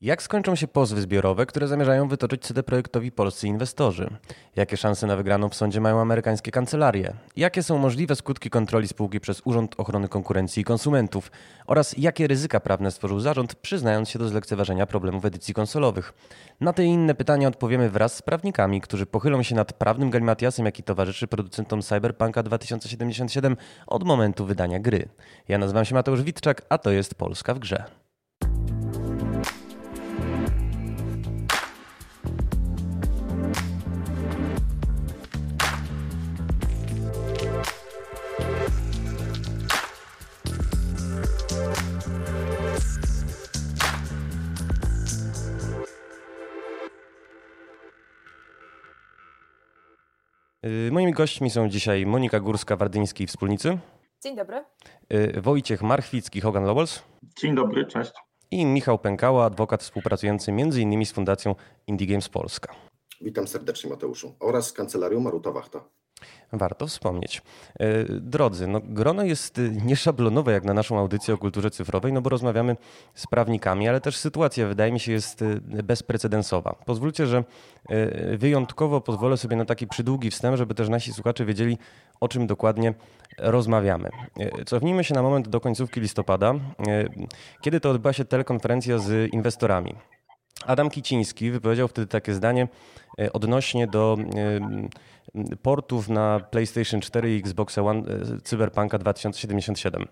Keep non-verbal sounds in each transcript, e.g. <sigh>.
Jak skończą się pozwy zbiorowe, które zamierzają wytoczyć CD Projektowi polscy inwestorzy? Jakie szanse na wygraną w sądzie mają amerykańskie kancelarie? Jakie są możliwe skutki kontroli spółki przez Urząd Ochrony Konkurencji i Konsumentów? Oraz jakie ryzyka prawne stworzył zarząd, przyznając się do zlekceważenia problemów edycji konsolowych? Na te i inne pytania odpowiemy wraz z prawnikami, którzy pochylą się nad prawnym galimatiasem, jaki towarzyszy producentom Cyberpunka 2077 od momentu wydania gry. Ja nazywam się Mateusz Witczak, a to jest Polska w grze. Moimi gośćmi są dzisiaj Monika Górska-Wardyński, wspólnicy. Dzień dobry. Y, Wojciech Marchwicki, Hogan Lowells. Dzień dobry, cześć. I Michał Pękała, adwokat współpracujący m.in. z Fundacją Indie Games Polska. Witam serdecznie Mateuszu oraz z Kancelarią Maruta Wachta. Warto wspomnieć. E, drodzy, no, grono jest nieszablonowe jak na naszą audycję o kulturze cyfrowej, no bo rozmawiamy z prawnikami, ale też sytuacja wydaje mi się jest y, bezprecedensowa. Pozwólcie, że y, wyjątkowo pozwolę sobie na taki przydługi wstęp, żeby też nasi słuchacze wiedzieli, o czym dokładnie rozmawiamy. E, cofnijmy się na moment do końcówki listopada, e, kiedy to odbyła się telekonferencja z inwestorami. Adam Kiciński wypowiedział wtedy takie zdanie odnośnie do portów na PlayStation 4 i Xbox One e, Cyberpunka 2077.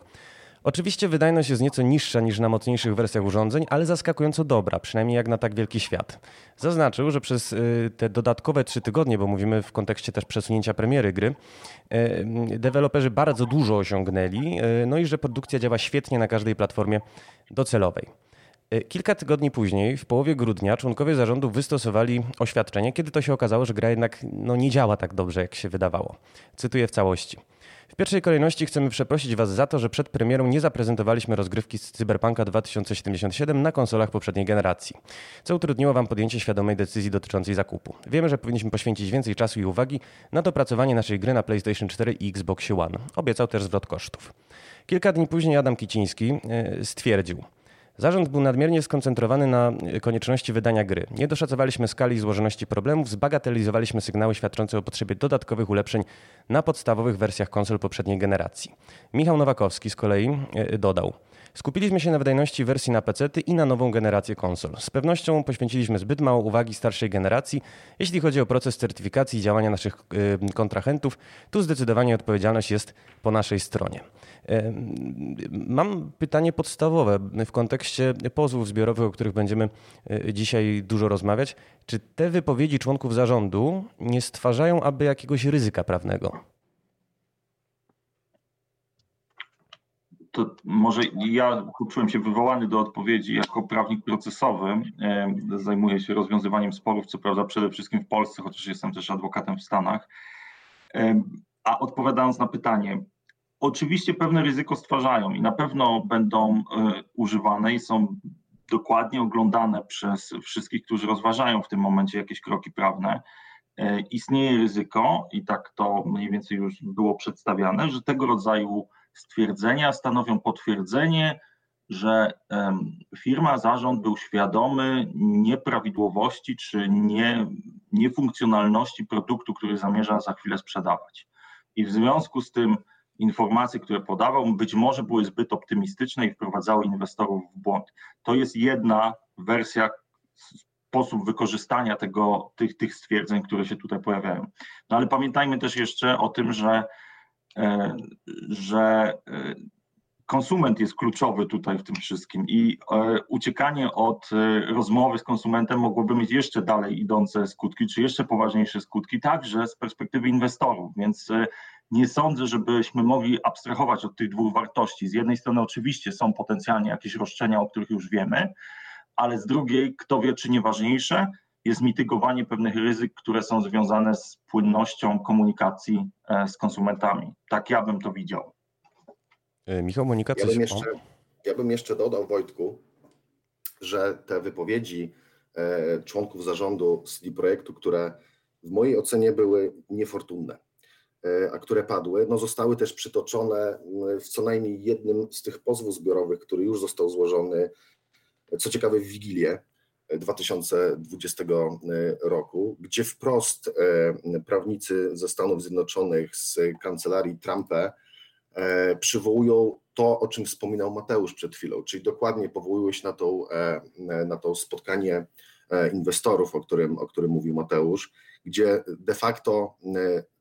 Oczywiście wydajność jest nieco niższa niż na mocniejszych wersjach urządzeń, ale zaskakująco dobra, przynajmniej jak na tak wielki świat. Zaznaczył, że przez e, te dodatkowe trzy tygodnie, bo mówimy w kontekście też przesunięcia premiery gry, e, deweloperzy bardzo dużo osiągnęli, no i że produkcja działa świetnie na każdej platformie docelowej. E, kilka tygodni później, w połowie grudnia, członkowie zarządu wystosowali oświadczenie, kiedy to się okazało, że gra jednak no, nie działa tak dobrze, jak się wydawało. Cytuję w całości. W pierwszej kolejności chcemy przeprosić Was za to, że przed premierą nie zaprezentowaliśmy rozgrywki z Cyberpunka 2077 na konsolach poprzedniej generacji, co utrudniło Wam podjęcie świadomej decyzji dotyczącej zakupu. Wiemy, że powinniśmy poświęcić więcej czasu i uwagi na dopracowanie naszej gry na PlayStation 4 i Xbox One. Obiecał też zwrot kosztów. Kilka dni później Adam Kiciński e, stwierdził – Zarząd był nadmiernie skoncentrowany na konieczności wydania gry. Nie doszacowaliśmy skali i złożoności problemów, zbagatelizowaliśmy sygnały świadczące o potrzebie dodatkowych ulepszeń na podstawowych wersjach konsol poprzedniej generacji. Michał Nowakowski z kolei e, dodał. Skupiliśmy się na wydajności wersji na PC i na nową generację konsol. Z pewnością poświęciliśmy zbyt mało uwagi starszej generacji, jeśli chodzi o proces certyfikacji i działania naszych e, kontrahentów. Tu zdecydowanie odpowiedzialność jest po naszej stronie. Mam pytanie podstawowe w kontekście pozwów zbiorowych, o których będziemy e, dzisiaj dużo rozmawiać. Czy te wypowiedzi członków zarządu nie stwarzają aby jakiegoś ryzyka prawnego? To może ja poczułem się wywołany do odpowiedzi jako prawnik procesowy. Zajmuję się rozwiązywaniem sporów, co prawda przede wszystkim w Polsce, chociaż jestem też adwokatem w Stanach. A odpowiadając na pytanie, oczywiście pewne ryzyko stwarzają i na pewno będą e, używane i są dokładnie oglądane przez wszystkich, którzy rozważają w tym momencie jakieś kroki prawne. E, istnieje ryzyko, i tak to mniej więcej już było przedstawiane, że tego rodzaju stwierdzenia stanowią potwierdzenie, że firma, zarząd był świadomy nieprawidłowości czy nie, niefunkcjonalności produktu, który zamierza za chwilę sprzedawać. I w związku z tym informacje, które podawał, być może były zbyt optymistyczne i wprowadzały inwestorów w błąd. To jest jedna wersja, sposób wykorzystania tego, tych, tych stwierdzeń, które się tutaj pojawiają. No ale pamiętajmy też jeszcze o tym, że, e, że e, konsument jest kluczowy tutaj w tym wszystkim i e, uciekanie od rozmowy z konsumentem mogłoby mieć jeszcze dalej idące skutki, czy jeszcze poważniejsze skutki, także z perspektywy inwestorów, więc nie sądzę, żebyśmy mogli abstrahować od tych dwóch wartości. Z jednej strony oczywiście są potencjalnie jakieś roszczenia, o których już wiemy, ale z drugiej, kto wie, czy nieważniejsze, jest mitygowanie pewnych ryzyk, które są związane z płynnością komunikacji e, z konsumentami. Tak ja bym to widział. E, Michał Monika, coś... ja, bym jeszcze, ja bym jeszcze dodał, Wojtku, że te wypowiedzi e, członków zarządu CD Projektu, które w mojej ocenie były niefortunne. E, a które padły, no zostały też przytoczone w co najmniej jednym z tych pozwów zbiorowych, który już został złożony, co ciekawe w Wigilię, 2020 roku, gdzie wprost prawnicy ze Stanów Zjednoczonych z kancelarii Trumpa przywołują to, o czym wspominał Mateusz przed chwilą, czyli dokładnie powołują się na to, na to spotkanie inwestorów, o którym, o którym mówił Mateusz, gdzie de facto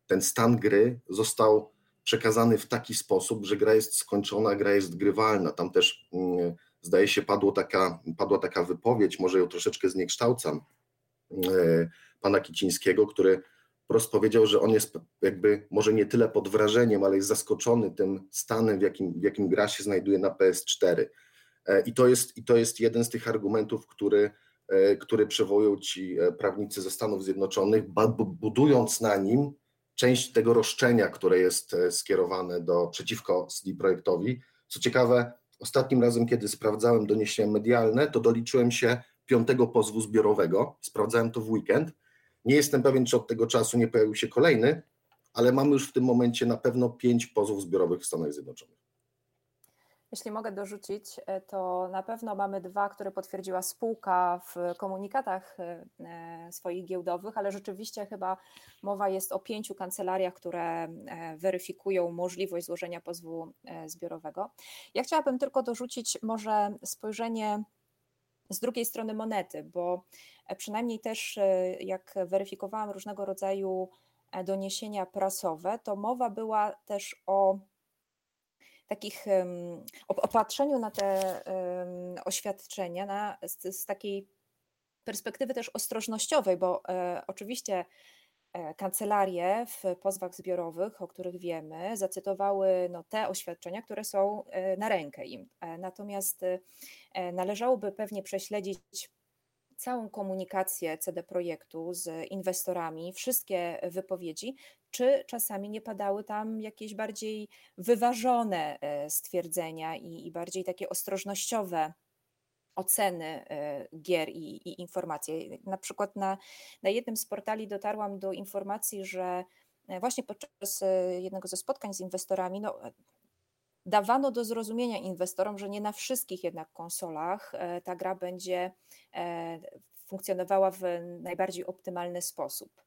ten stan gry został przekazany w taki sposób, że gra jest skończona, gra jest grywalna. Tam też mm, zdaje się padło taka, padła taka wypowiedź, może ją troszeczkę zniekształcam, e, pana Kicińskiego, który wprost powiedział, że on jest jakby może nie tyle pod wrażeniem, ale jest zaskoczony tym stanem, w jakim, w jakim gra się znajduje na PS4. E, I to jest, i to jest jeden z tych argumentów, który, e, który przywołują ci prawnicy ze Stanów Zjednoczonych, budując na nim część tego roszczenia, które jest e, skierowane do, przeciwko CD Projektowi. Co ciekawe, ostatnim razem, kiedy sprawdzałem doniesienia medialne, to doliczyłem się piątego pozwu zbiorowego. Sprawdzałem to w weekend. Nie jestem pewien, czy od tego czasu nie pojawił się kolejny, ale mamy już w tym momencie na pewno pięć pozwów zbiorowych w Stanach Zjednoczonych. Jeśli mogę dorzucić, e, to na pewno mamy dwa, które potwierdziła spółka w komunikatach e, e, swoich giełdowych, ale rzeczywiście chyba mowa jest o pięciu kancelariach, które weryfikują możliwość złożenia pozwu zbiorowego. Ja chciałabym tylko dorzucić może spojrzenie z drugiej strony monety, bo przynajmniej też jak weryfikowałam różnego rodzaju doniesienia prasowe, to mowa była też o takich opatrzeniu na te oświadczenia na, z, z takiej perspektywy też ostrożnościowej, bo e, oczywiście e, kancelarie w pozwach zbiorowych, o których wiemy, zacytowały no, te oświadczenia, które są e, na rękę im. Natomiast należałoby pewnie prześledzić całą komunikację CD Projektu z inwestorami, wszystkie wypowiedzi, czy czasami nie padały tam jakieś bardziej wyważone e, stwierdzenia i, i bardziej takie ostrożnościowe oceny e, gier i, i, informacje. Na przykład na, na jednym z portali dotarłam do informacji, że e, właśnie podczas jednego ze spotkań z inwestorami, no, dawano do zrozumienia inwestorom, że nie na wszystkich jednak konsolach ta gra będzie funkcjonowała w najbardziej optymalny sposób.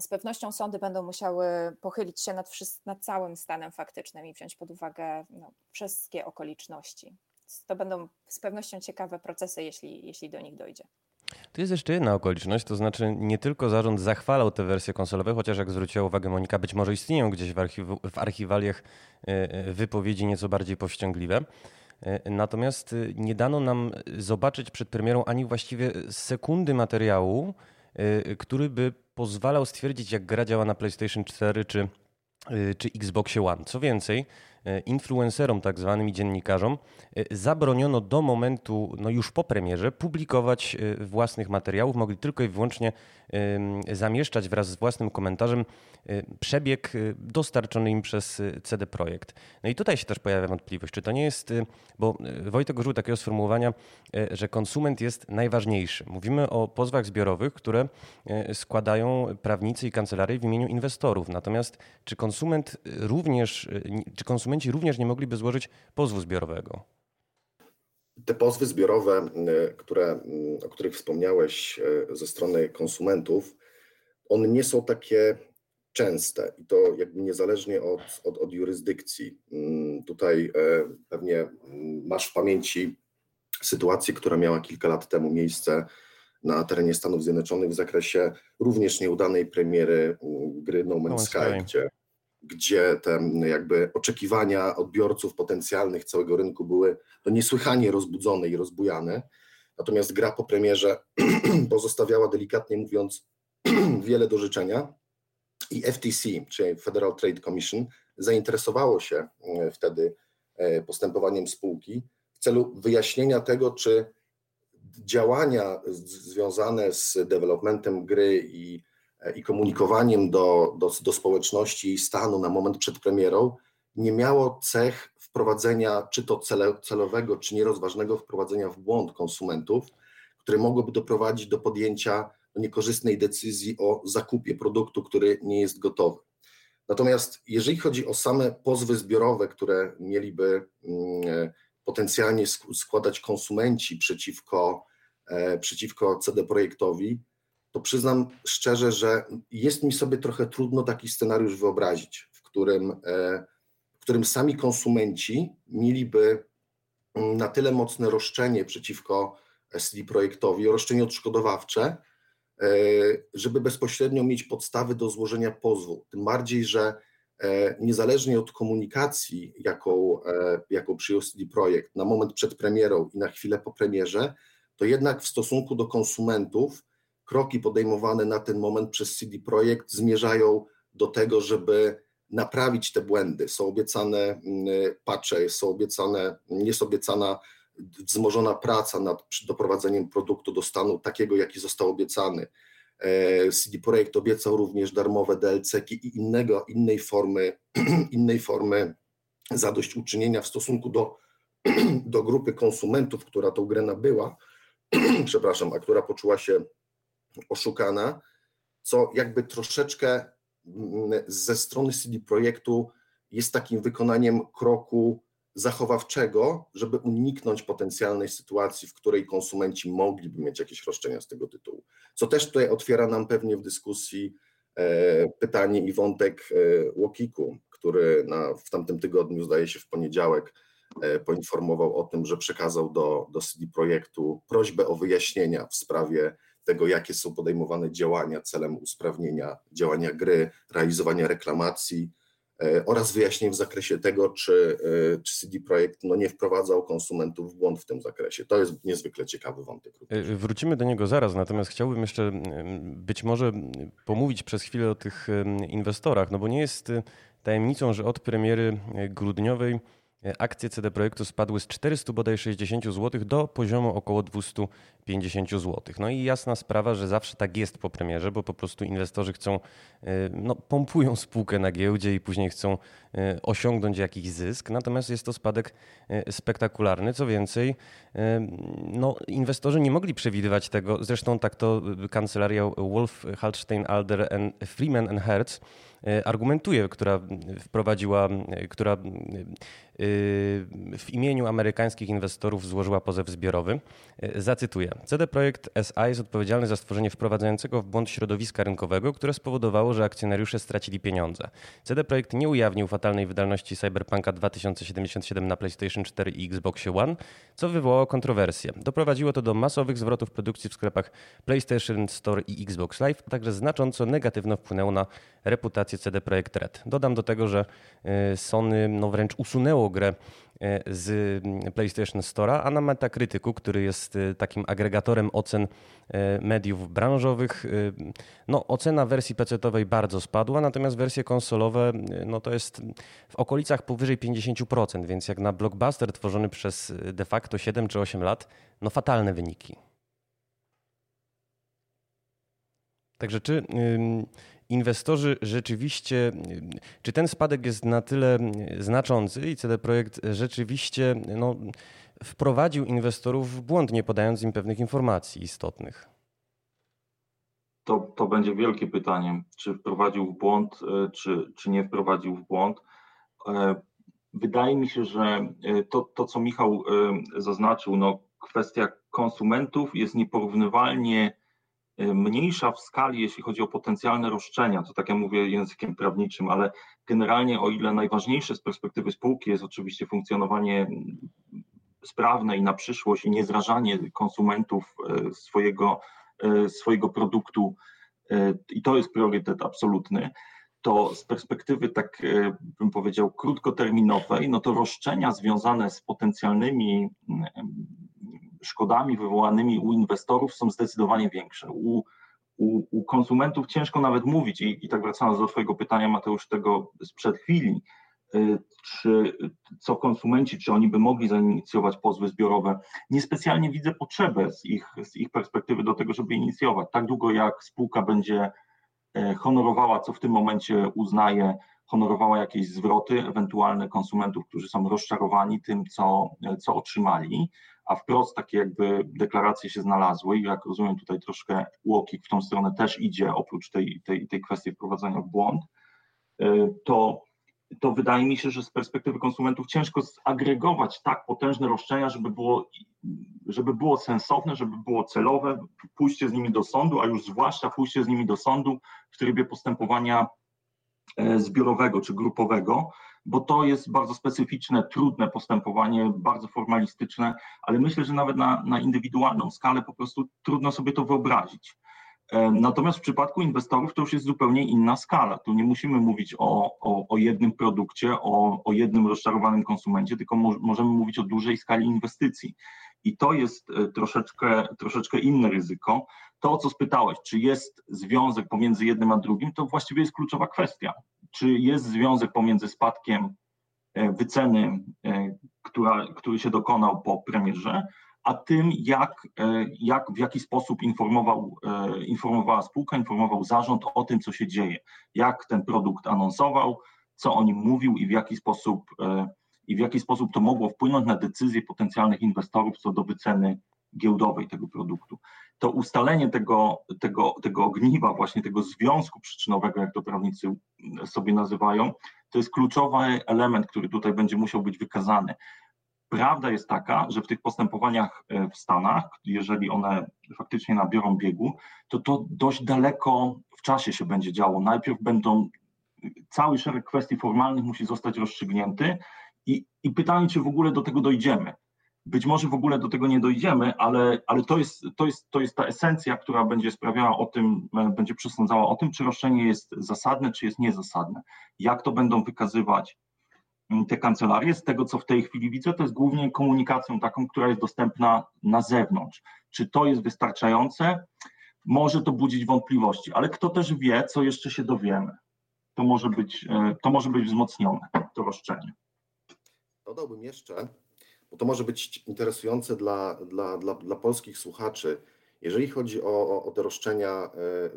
Z pewnością sądy będą musiały pochylić się nad, nad całym stanem faktycznym i wziąć pod uwagę no, wszystkie okoliczności. To będą z pewnością ciekawe procesy, jeśli, jeśli do nich dojdzie. Tu jest jeszcze jedna okoliczność, to znaczy nie tylko zarząd zachwalał te wersje konsolowe, chociaż jak zwróciła uwagę Monika, być może istnieją gdzieś w, archiw w archiwaliach e, e, wypowiedzi nieco bardziej powściągliwe. E, natomiast nie dano nam zobaczyć przed premierą ani właściwie sekundy materiału, który by pozwalał stwierdzić, jak gra działa na PlayStation 4 czy, y, czy Xboxie One. Co więcej, influencerom, tak zwanym dziennikarzom, y, zabroniono do momentu, no już po premierze, publikować własnych materiałów. Mogli tylko i wyłącznie zamieszczać wraz z własnym komentarzem przebieg dostarczony im przez CD Projekt. No i tutaj się też pojawia wątpliwość, czy to nie jest, bo Wojtek użył takiego sformułowania, że konsument jest najważniejszy. Mówimy o pozwach zbiorowych, które składają prawnicy i kancelarie w imieniu inwestorów. Natomiast czy konsument również, czy konsumenci również nie mogliby złożyć pozwu zbiorowego? Te pozwy zbiorowe, które, o których wspomniałeś ze strony konsumentów, one nie są takie częste i to jakby niezależnie od, od, od jurysdykcji. Mm, tutaj e, pewnie mm, masz w pamięci sytuację, która miała kilka lat temu miejsce na terenie Stanów Zjednoczonych w zakresie również nieudanej premiery mm, gry No Man's Sky, gdzie, gdzie te jakby oczekiwania odbiorców potencjalnych całego rynku były to niesłychanie rozbudzone i rozbujane. Natomiast gra po premierze <clears throat> pozostawiała delikatnie mówiąc <clears throat> wiele do życzenia i FTC, czyli Federal Trade Commission, zainteresowało się e, wtedy e, postępowaniem spółki w celu wyjaśnienia tego, czy działania związane z developmentem gry i, i komunikowaniem do, do, do społeczności stanu na moment przed premierą nie miało cech wprowadzenia, czy to cele, celowego, czy nierozważnego wprowadzenia w błąd konsumentów, które mogłyby doprowadzić do podjęcia niekorzystnej decyzji o zakupie produktu, który nie jest gotowy. Natomiast jeżeli chodzi o same pozwy zbiorowe, które mieliby mm, potencjalnie składać konsumenci przeciwko przeciwko CD Projektowi, to przyznam szczerze, że jest mi sobie trochę trudno taki scenariusz wyobrazić, w którym, w którym sami konsumenci mieliby mm, na tyle mocne roszczenie przeciwko CD Projektowi, roszczenie odszkodowawcze, żeby bezpośrednio mieć podstawy do złożenia pozwu. Tym bardziej, że E, niezależnie od komunikacji, jaką, e, jaką przyjął CD Projekt na moment przed premierą i na chwilę po premierze, to jednak w stosunku do konsumentów kroki podejmowane na ten moment przez CD Projekt zmierzają do tego, żeby naprawić te błędy. Są obiecane mm, patche, są obiecane, jest obiecana wzmożona praca nad doprowadzeniem produktu do stanu takiego, jaki został obiecany. E, CD Projekt obiecał również darmowe DLC i innego, innej formy, <clears throat> innej formy zadośćuczynienia w stosunku do, <clears throat> do grupy konsumentów, która tą grę nabyła, <clears throat> przepraszam, a która poczuła się oszukana, co jakby troszeczkę mm, ze strony CD Projektu jest takim wykonaniem kroku zachowawczego, żeby uniknąć potencjalnej sytuacji, w której konsumenci mogliby mieć jakieś roszczenia z tego tytułu. Co też tutaj otwiera nam pewnie w dyskusji e, pytanie i wątek e, Łokiku, który na, w tamtym tygodniu, zdaje się w poniedziałek, e, poinformował o tym, że przekazał do, do CD Projektu prośbę o wyjaśnienia w sprawie tego, jakie są podejmowane działania celem usprawnienia działania gry, realizowania reklamacji, E, oraz wyjaśnień w zakresie tego, czy, e, czy CD Projekt no, nie wprowadzał konsumentów w błąd w tym zakresie. To jest niezwykle ciekawy wątek. E, wrócimy do niego zaraz, natomiast chciałbym jeszcze być może pomówić przez chwilę o tych inwestorach, no bo nie jest tajemnicą, że od premiery grudniowej akcje CD Projektu spadły z 400 bodaj 60 zł do poziomu około 250 zł. No i jasna sprawa, że zawsze tak jest po premierze, bo po prostu inwestorzy chcą, e, no, pompują spółkę na giełdzie i później chcą e, osiągnąć jakiś zysk. Natomiast jest to spadek e, spektakularny. Co więcej, no, inwestorzy nie mogli przewidywać tego. Zresztą tak to kancelaria Wolf, Halstein, Alder, Freeman and Hertz argumentuje, która wprowadziła, która w imieniu amerykańskich inwestorów złożyła pozew zbiorowy. Zacytuję. CD Projekt SA jest odpowiedzialny za stworzenie wprowadzającego w błąd środowiska rynkowego, które spowodowało, że akcjonariusze stracili pieniądze. CD Projekt nie ujawnił fatalnej wydalności Cyberpunka 2077 na PlayStation 4 i Xbox One, co wywołało kontrowersje. Doprowadziło to do masowych zwrotów produkcji w sklepach PlayStation Store i Xbox Live, a także znacząco negatywno wpłynęło na reputację CD Projekt Red. Dodam do tego, że y, Sony no wręcz usunęło grę z mm, PlayStation Store'a, a na Metacriticu, który jest e, takim agregatorem ocen e, mediów branżowych, no ocena wersji PC-owej bardzo spadła, natomiast wersje konsolowe no to jest w okolicach powyżej 50%, więc jak na blockbuster tworzony przez de facto 7 czy 8 lat, no fatalne wyniki. Także czy inwestorzy rzeczywiście, czy ten spadek jest na tyle znaczący i CD Projekt rzeczywiście no, wprowadził inwestorów w błąd, nie podając im pewnych informacji istotnych? To, to będzie wielkie pytanie, czy wprowadził w błąd, e, czy, czy nie wprowadził w błąd. E, wydaje mi się, że e, to, to co Michał zaznaczył, no, kwestia konsumentów jest nieporównywalnie mniejsza w skali, jeśli chodzi o potencjalne roszczenia, to tak ja mówię językiem prawniczym, ale generalnie o ile najważniejsze z perspektywy spółki jest oczywiście funkcjonowanie sprawne i na przyszłość i niezrażanie konsumentów y, swojego, y, swojego produktu i to jest priorytet absolutny, to z perspektywy tak bym powiedział krótkoterminowej, no to roszczenia związane z potencjalnymi szkodami wywołanymi u inwestorów są zdecydowanie większe. U, u, u konsumentów ciężko nawet mówić, i, i tak wracając do Twojego pytania, Mateusz, tego sprzed chwili, y, czy co konsumenci, czy oni by mogli zainicjować pozwy zbiorowe. Niespecjalnie widzę potrzebę z ich, z ich perspektywy do tego, żeby inicjować. Tak długo jak spółka będzie e, honorowała, co w tym momencie uznaje, honorowała jakieś zwroty ewentualne konsumentów, którzy są rozczarowani tym, co, co otrzymali, a wprost takie jakby deklaracje się znalazły i jak rozumiem tutaj troszkę Łokik w tą stronę też idzie, oprócz tej, tej, tej kwestii wprowadzenia w błąd, y, to to wydaje mi się, że z perspektywy konsumentów ciężko zagregować tak potężne roszczenia, żeby było, żeby było sensowne, żeby było celowe pójście z nimi do sądu, a już zwłaszcza pójście z nimi do sądu w trybie postępowania zbiorowego czy grupowego, bo to jest bardzo specyficzne, trudne postępowanie, bardzo formalistyczne, ale myślę, że nawet na, na indywidualną skalę po prostu trudno sobie to wyobrazić. E, natomiast w przypadku inwestorów to już jest zupełnie inna skala. Tu nie musimy mówić o, o, o jednym produkcie, o, o jednym rozczarowanym konsumencie, tylko mo możemy mówić o dużej skali inwestycji. I to jest e, troszeczkę, troszeczkę inne ryzyko. To, o co spytałeś, czy jest związek pomiędzy jednym a drugim, to właściwie jest kluczowa kwestia. Czy jest związek pomiędzy spadkiem e, wyceny, która, który się dokonał po premierze, a tym, jak, e, jak w jaki sposób informował, e, informowała spółka, informował zarząd o tym, co się dzieje, jak ten produkt anonsował, co o nim mówił i w jaki sposób, e, i w jaki sposób to mogło wpłynąć na decyzje potencjalnych inwestorów co do wyceny giełdowej tego produktu. To ustalenie tego, tego, tego ogniwa, właśnie tego związku przyczynowego, jak to prawnicy sobie nazywają, to jest kluczowy element, który tutaj będzie musiał być wykazany. Prawda jest taka, że w tych postępowaniach e, w Stanach, jeżeli one faktycznie nabiorą biegu, to to dość daleko w czasie się będzie działo. Najpierw będą, cały szereg kwestii formalnych musi zostać rozstrzygnięty i, i pytanie, czy w ogóle do tego dojdziemy. Być może w ogóle do tego nie dojdziemy, ale, ale to, jest, to, jest, to jest ta esencja, która będzie sprawiała o tym, e, będzie przesądzała o tym, czy roszczenie jest zasadne, czy jest niezasadne. Jak to będą wykazywać te kancelarie, z tego co w tej chwili widzę, to jest głównie komunikacją taką, która jest dostępna na zewnątrz. Czy to jest wystarczające? Może to budzić wątpliwości, ale kto też wie, co jeszcze się dowiemy. To może być, e, to może być wzmocnione, to roszczenie. Dodałbym jeszcze, bo to może być interesujące dla, dla, dla, dla polskich słuchaczy, jeżeli chodzi o, o, o te roszczenia e,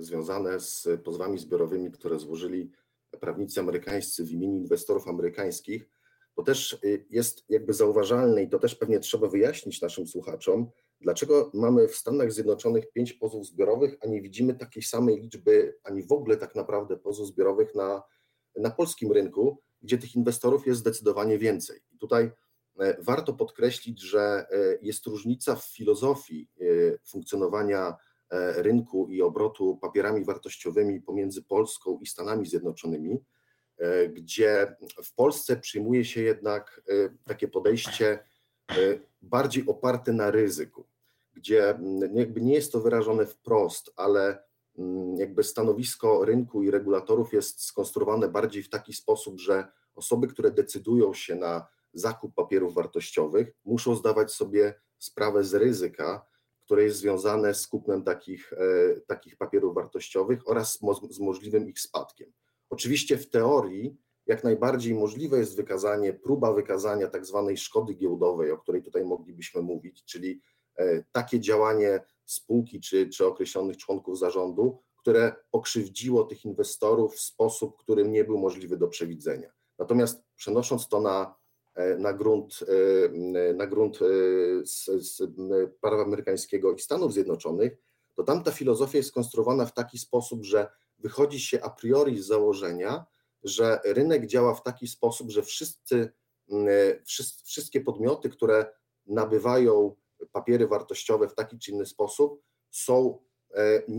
związane z pozwami zbiorowymi, które złożyli prawnicy amerykańscy w imieniu inwestorów amerykańskich, to też y, jest jakby zauważalne i to też pewnie trzeba wyjaśnić naszym słuchaczom, dlaczego mamy w Stanach Zjednoczonych pięć pozwów zbiorowych, a nie widzimy takiej samej liczby, ani w ogóle tak naprawdę pozwów zbiorowych na, na polskim rynku, gdzie tych inwestorów jest zdecydowanie więcej. I tutaj e, warto podkreślić, że e, jest różnica w filozofii e, funkcjonowania rynku i obrotu papierami wartościowymi pomiędzy Polską i Stanami Zjednoczonymi, e, gdzie w Polsce przyjmuje się jednak e, takie podejście bardziej oparte na ryzyku, gdzie jakby nie jest to wyrażone wprost, ale jakby stanowisko rynku i regulatorów jest skonstruowane bardziej w taki sposób, że osoby, które decydują się na zakup papierów wartościowych, muszą zdawać sobie sprawę z ryzyka, które jest związane z kupnem takich, e, takich papierów wartościowych oraz z możliwym ich spadkiem. Oczywiście w teorii jak najbardziej możliwe jest wykazanie, próba wykazania tak zwanej szkody giełdowej, o której tutaj moglibyśmy mówić, czyli e, takie działanie spółki czy, czy określonych członków zarządu, które pokrzywdziło tych inwestorów w sposób, którym nie był możliwy do przewidzenia. Natomiast przenosząc to na na grunt, e, na grunt e, z, z prawa amerykańskiego i Stanów Zjednoczonych, to tam ta filozofia jest skonstruowana w taki sposób, że wychodzi się a priori z założenia, że rynek działa w taki sposób, że wszyscy, wszystkie podmioty, które nabywają papiery wartościowe w taki czy inny sposób, są,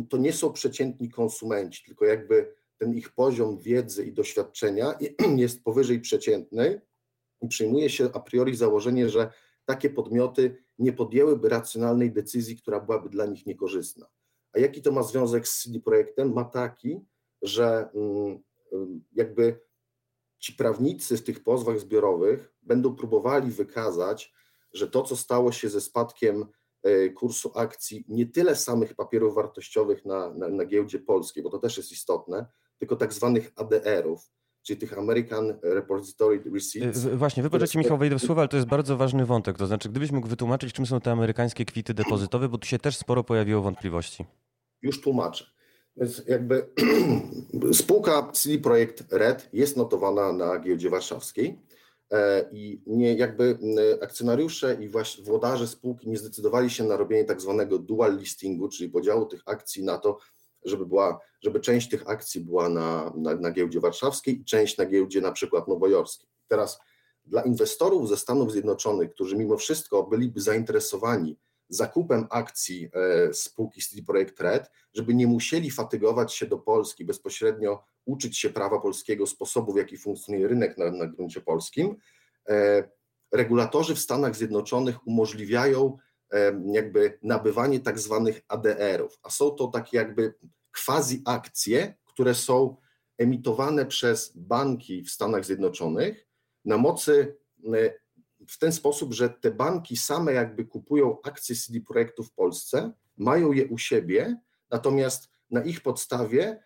to nie są przeciętni konsumenci, tylko jakby ten ich poziom wiedzy i doświadczenia <clears throat> jest powyżej przeciętnej i przyjmuje się a priori założenie, że takie podmioty nie podjęłyby racjonalnej decyzji, która byłaby dla nich niekorzystna. A jaki to ma związek z CD Projektem? Ma taki, że mm, jakby ci prawnicy w tych pozwach zbiorowych będą próbowali wykazać, że to, co stało się ze spadkiem e, kursu akcji nie tyle samych papierów wartościowych na, na, na giełdzie polskiej, bo to też jest istotne, tylko tak zwanych ADR-ów, czyli tych American Repository Receipts. Właśnie, wybaczcie Michał, wejdę w słowo, ale to jest bardzo ważny wątek. To znaczy, gdybyś mógł wytłumaczyć, czym są te amerykańskie kwity depozytowe, bo tu się też sporo pojawiło wątpliwości. Już tłumaczę. Więc jakby <clears throat> spółka CD Projekt Red jest notowana na giełdzie warszawskiej e, i nie jakby akcjonariusze i właśnie włodarze spółki nie zdecydowali się na robienie tak zwanego dual listingu, czyli podziału tych akcji na to, żeby, była, żeby część tych akcji była na, na, na giełdzie warszawskiej i część na giełdzie na przykład nowojorskiej. Teraz dla inwestorów ze Stanów Zjednoczonych, którzy mimo wszystko byliby zainteresowani zakupem akcji e, spółki CD Projekt Red, żeby nie musieli fatygować się do Polski, bezpośrednio uczyć się prawa polskiego, sposobu w jaki funkcjonuje rynek na, na gruncie polskim, e, regulatorzy w Stanach Zjednoczonych umożliwiają jakby nabywanie tak zwanych ADR-ów, a są to takie jakby quasi akcje, które są emitowane przez banki w Stanach Zjednoczonych na mocy w ten sposób, że te banki same jakby kupują akcje CD Projektu w Polsce, mają je u siebie, natomiast na ich podstawie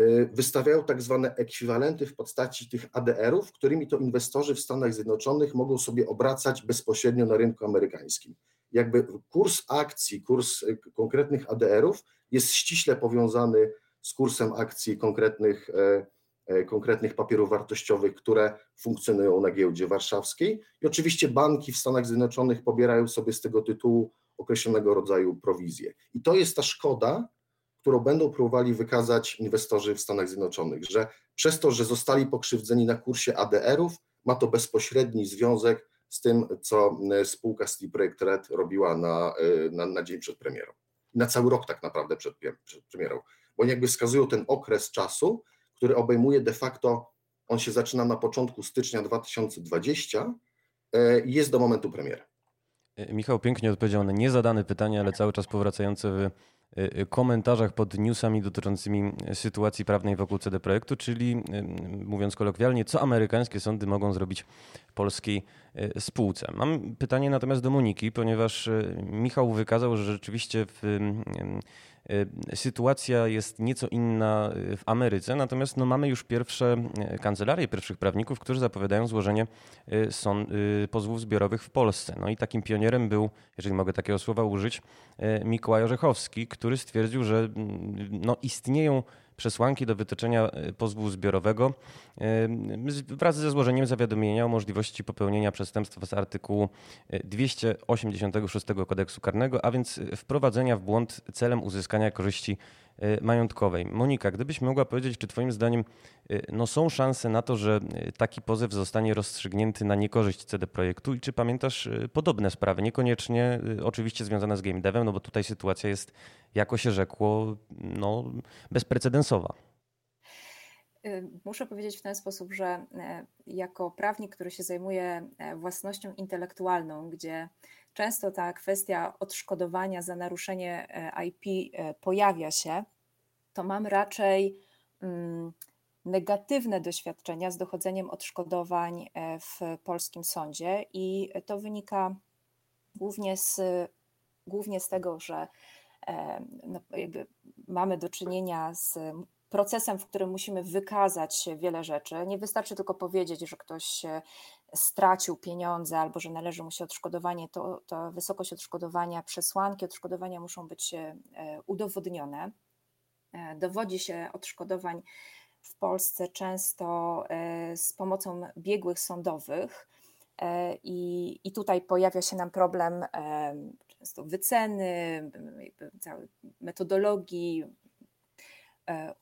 y, wystawiają tak zwane ekwiwalenty w postaci tych ADR-ów, którymi to inwestorzy w Stanach Zjednoczonych mogą sobie obracać bezpośrednio na rynku amerykańskim. Jakby kurs akcji, kurs y, konkretnych ADR-ów jest ściśle powiązany z kursem akcji konkretnych y, E, konkretnych papierów wartościowych, które funkcjonują na giełdzie warszawskiej. I oczywiście banki w Stanach Zjednoczonych pobierają sobie z tego tytułu określonego rodzaju prowizje. I to jest ta szkoda, którą będą próbowali wykazać inwestorzy w Stanach Zjednoczonych, że przez to, że zostali pokrzywdzeni na kursie ADR-ów, ma to bezpośredni związek z tym, co e, spółka Steel Project Red robiła na, e, na, na dzień przed premierą. Na cały rok tak naprawdę przed, przed premierą, bo oni jakby wskazują ten okres czasu, który obejmuje de facto, on się zaczyna na początku stycznia 2020 e, i jest do momentu premiery. Michał pięknie odpowiedział na niezadane pytanie, ale cały czas powracające w komentarzach pod newsami dotyczącymi sytuacji prawnej wokół CD Projektu, czyli mówiąc kolokwialnie, co amerykańskie sądy mogą zrobić polskiej spółce. Mam pytanie natomiast do Moniki, ponieważ Michał wykazał, że rzeczywiście w Y, sytuacja jest nieco inna y, w Ameryce, natomiast no, mamy już pierwsze y, kancelarie pierwszych prawników, którzy zapowiadają złożenie pozwów zbiorowych w Polsce. No i takim pionierem był, jeżeli mogę takiego słowa użyć, Mikołaj Orzechowski, który stwierdził, że mm, no, istnieją przesłanki do wytoczenia e, pozwu zbiorowego e, wraz ze złożeniem zawiadomienia o możliwości popełnienia przestępstwa z artykułu 286 e, kodeksu karnego, a więc wprowadzenia w błąd celem uzyskania korzyści majątkowej. Monika, gdybyś mogła powiedzieć, czy Twoim zdaniem e, no, są szanse na to, że e, taki pozew zostanie rozstrzygnięty na niekorzyść CD Projektu i czy pamiętasz podobne sprawy, niekoniecznie oczywiście związane z game devem, no bo tutaj sytuacja jest, jako się rzekło, no, bezprecedensowa. Muszę powiedzieć w ten sposób, że jako prawnik, który się zajmuje własnością intelektualną, gdzie często ta kwestia odszkodowania za naruszenie e, IP e, pojawia się, to mam raczej mm, negatywne doświadczenia z dochodzeniem odszkodowań e, w polskim sądzie i to wynika głównie z, głównie z tego, że no, mamy do czynienia z procesem, w którym musimy wykazać wiele rzeczy. Nie wystarczy tylko powiedzieć, że ktoś stracił pieniądze albo że należy mu się odszkodowanie, to, to wysokość odszkodowania, przesłanki odszkodowania muszą być e, udowodnione. E, dowodzi się odszkodowań w Polsce często e, z pomocą biegłych sądowych. I, I tutaj pojawia się nam problem często wyceny, metodologii,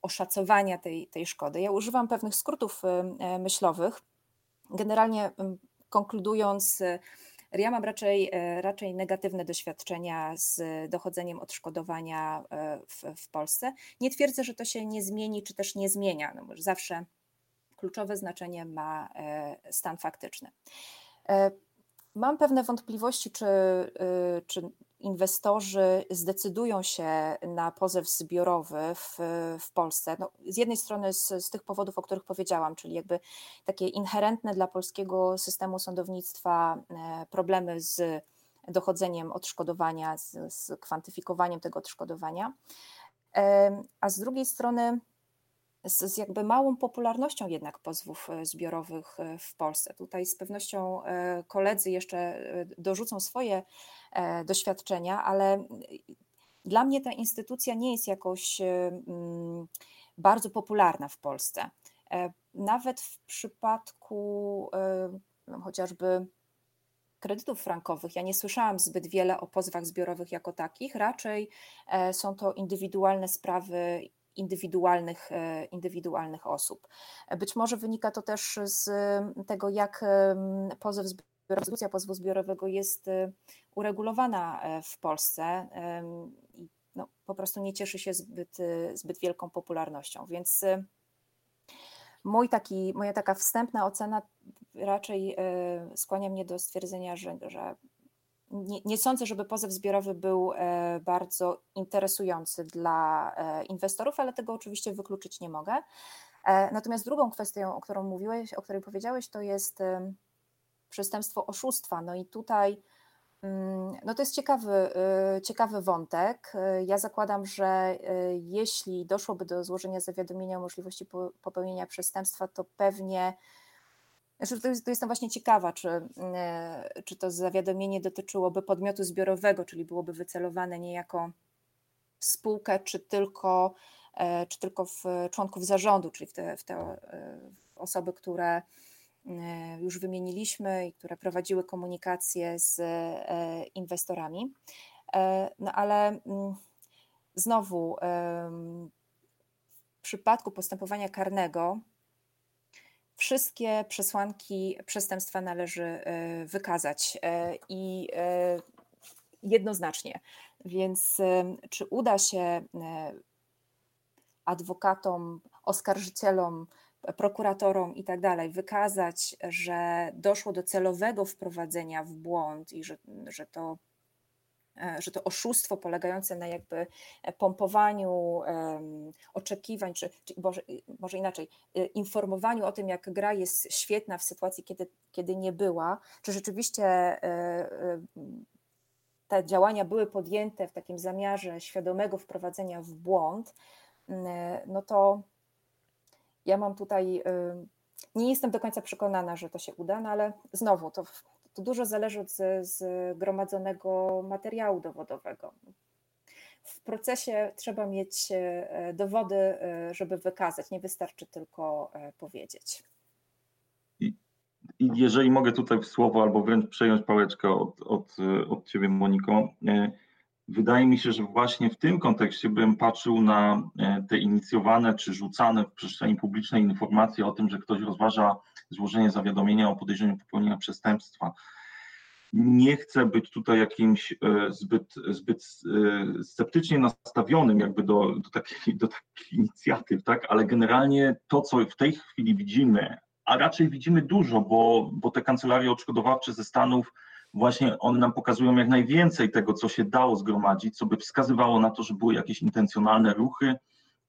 oszacowania tej, tej szkody. Ja używam pewnych skrótów myślowych, Generalnie konkludując, ja mam raczej, e, raczej negatywne doświadczenia z dochodzeniem odszkodowania e, w, w Polsce. Nie twierdzę, że to się nie zmieni, czy też nie zmienia. No, zawsze kluczowe znaczenie ma e, stan faktyczny. Mam pewne wątpliwości, czy, czy inwestorzy zdecydują się na pozew zbiorowy w, w Polsce. No, z jednej strony z, z, tych powodów, o których powiedziałam, czyli jakby takie inherentne dla polskiego systemu sądownictwa e, problemy z dochodzeniem odszkodowania, z, z kwantyfikowaniem tego odszkodowania, e, a z drugiej strony z, z, jakby małą popularnością jednak pozwów e, zbiorowych w Polsce. Tutaj z pewnością koledzy jeszcze dorzucą swoje doświadczenia, ale dla mnie ta instytucja nie jest jakoś e, mm, bardzo popularna w Polsce. E, nawet w przypadku no, chociażby kredytów frankowych. Ja nie słyszałam zbyt wiele o pozwach zbiorowych jako takich, raczej są to indywidualne sprawy indywidualnych, indywidualnych osób. Być może wynika to też z tego, jak pozew rezolucja pozwu zbiorowego jest uregulowana w Polsce i no, po prostu nie cieszy się zbyt, zbyt wielką popularnością. Więc mój taki, moja taka wstępna ocena raczej skłania mnie do stwierdzenia, że, że nie, nie, sądzę, żeby pozew zbiorowy był e, bardzo interesujący dla e, inwestorów, ale tego oczywiście wykluczyć nie mogę. E, natomiast drugą kwestią, o którą mówiłeś, o której powiedziałeś, to jest przestępstwo oszustwa. No i tutaj mm, no to jest ciekawy, ciekawy wątek. Ja zakładam, że jeśli doszłoby do złożenia zawiadomienia o możliwości popełnienia przestępstwa, to pewnie znaczy, jest, to jestem właśnie ciekawa, czy, czy to zawiadomienie dotyczyłoby podmiotu zbiorowego, czyli byłoby wycelowane niejako w spółkę, czy tylko, czy tylko w członków zarządu, czyli w te, w te osoby, które już wymieniliśmy i które prowadziły komunikację z inwestorami. No ale mm, znowu w przypadku postępowania karnego wszystkie przesłanki przestępstwa należy e, wykazać e, i e, jednoznacznie. Więc czy uda się adwokatom, oskarżycielom, prokuratorom i tak dalej wykazać, że doszło do celowego wprowadzenia w błąd i że, że to E, że to oszustwo polegające na jakby e, pompowaniu oczekiwań, czy, czy może, może inaczej, e, informowaniu o tym, jak gra jest świetna w sytuacji, kiedy, kiedy nie była, czy rzeczywiście te działania były podjęte w takim zamiarze świadomego wprowadzenia w błąd, no to ja mam tutaj, nie jestem do końca przekonana, że to się uda, no ale znowu to to dużo zależy od zgromadzonego materiału dowodowego. W procesie trzeba mieć e, dowody, e, żeby wykazać, nie wystarczy tylko e, powiedzieć. I jeżeli mogę tutaj w słowo albo wręcz przejąć pałeczkę od, od, od Ciebie, Moniko, wydaje mi się, że właśnie w tym kontekście bym patrzył na te inicjowane czy rzucane w przestrzeni publicznej informacje o tym, że ktoś rozważa złożenie zawiadomienia o podejrzeniu popełnienia przestępstwa. Nie chcę być tutaj jakimś e, zbyt, zbyt e, sceptycznie nastawionym jakby do, do, takich, <laughs> do inicjatyw, tak? ale generalnie to, co w tej chwili widzimy, a raczej widzimy dużo, bo, bo te kancelarie odszkodowawcze ze Stanów właśnie one nam pokazują jak najwięcej tego, co się dało zgromadzić, co by wskazywało na to, że były jakieś intencjonalne ruchy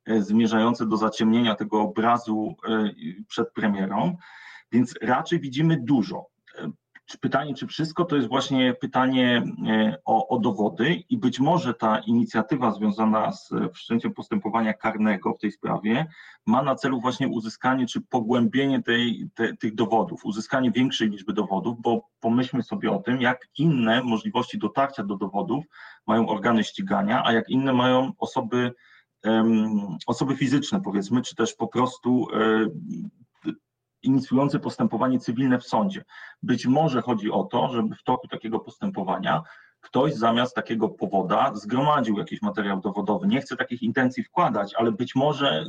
e, zmierzające do zaciemnienia tego obrazu przed premierą. Więc raczej widzimy dużo. Czy pytanie, czy wszystko, to jest właśnie pytanie e, o, o, dowody i być może ta inicjatywa związana z wszczęciem postępowania karnego w tej sprawie ma na celu właśnie uzyskanie czy pogłębienie tej, te, tych dowodów, uzyskanie większej liczby dowodów, bo pomyślmy sobie o tym, jak inne możliwości dotarcia do dowodów mają organy ścigania, a jak inne mają osoby, osoby fizyczne powiedzmy, czy też po prostu um, inicjujący postępowanie cywilne w sądzie. Być może chodzi o to, żeby w toku takiego postępowania ktoś zamiast takiego powoda zgromadził jakiś materiał dowodowy. Nie chcę takich intencji wkładać, ale być może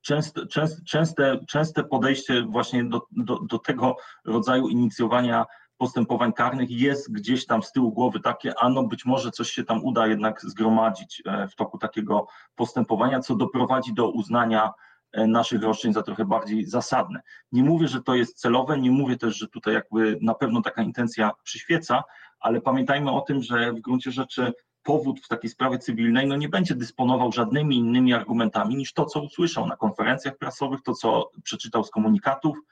częste, częste, częste, podejście właśnie do, do, do tego rodzaju inicjowania postępowań karnych jest gdzieś tam z tyłu głowy takie, a no być może coś się tam uda jednak zgromadzić e, w toku takiego postępowania, co doprowadzi do uznania naszych roszczeń za trochę bardziej zasadne. Nie mówię, że to jest celowe, nie mówię też, że tutaj jakby na pewno taka intencja przyświeca, ale pamiętajmy o tym, że w gruncie rzeczy powód w takiej sprawie cywilnej no nie będzie dysponował żadnymi innymi argumentami niż to, co usłyszał na konferencjach prasowych, to, co przeczytał z komunikatów e,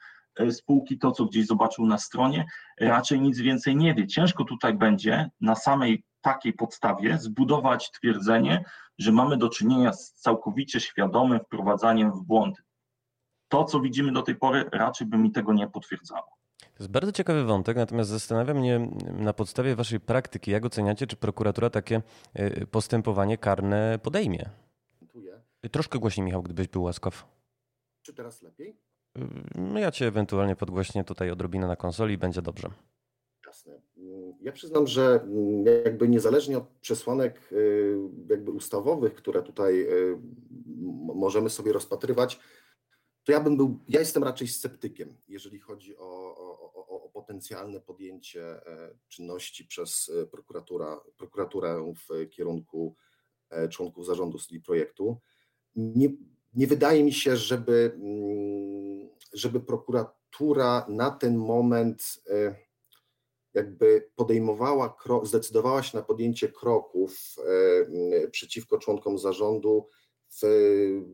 spółki, to, co gdzieś zobaczył na stronie, raczej nic więcej nie wie. Ciężko tutaj będzie na samej takiej podstawie zbudować twierdzenie, że mamy do czynienia z całkowicie świadomym wprowadzaniem w błąd. To, co widzimy do tej pory, raczej by mi tego nie potwierdzało. To jest bardzo ciekawy wątek, natomiast zastanawia mnie na podstawie Waszej praktyki, jak oceniacie, czy prokuratura takie y, postępowanie karne podejmie? Troszkę głośniej, Michał, gdybyś był łaskaw. Czy teraz lepiej? No ja Cię ewentualnie podgłośnię tutaj odrobinę na konsoli i będzie dobrze. Jasne. Ja przyznam, że jakby niezależnie od przesłanek y, jakby ustawowych, które tutaj y, możemy sobie rozpatrywać, to ja bym był, ja jestem raczej sceptykiem, jeżeli chodzi o, o, o potencjalne podjęcie czynności przez prokuratura, prokuraturę w kierunku członków zarządu CD Projektu. Nie, nie wydaje mi się, żeby, mm, żeby prokuratura na ten moment jakby podejmowała, zdecydowała się na podjęcie kroków e, przeciwko członkom zarządu, w,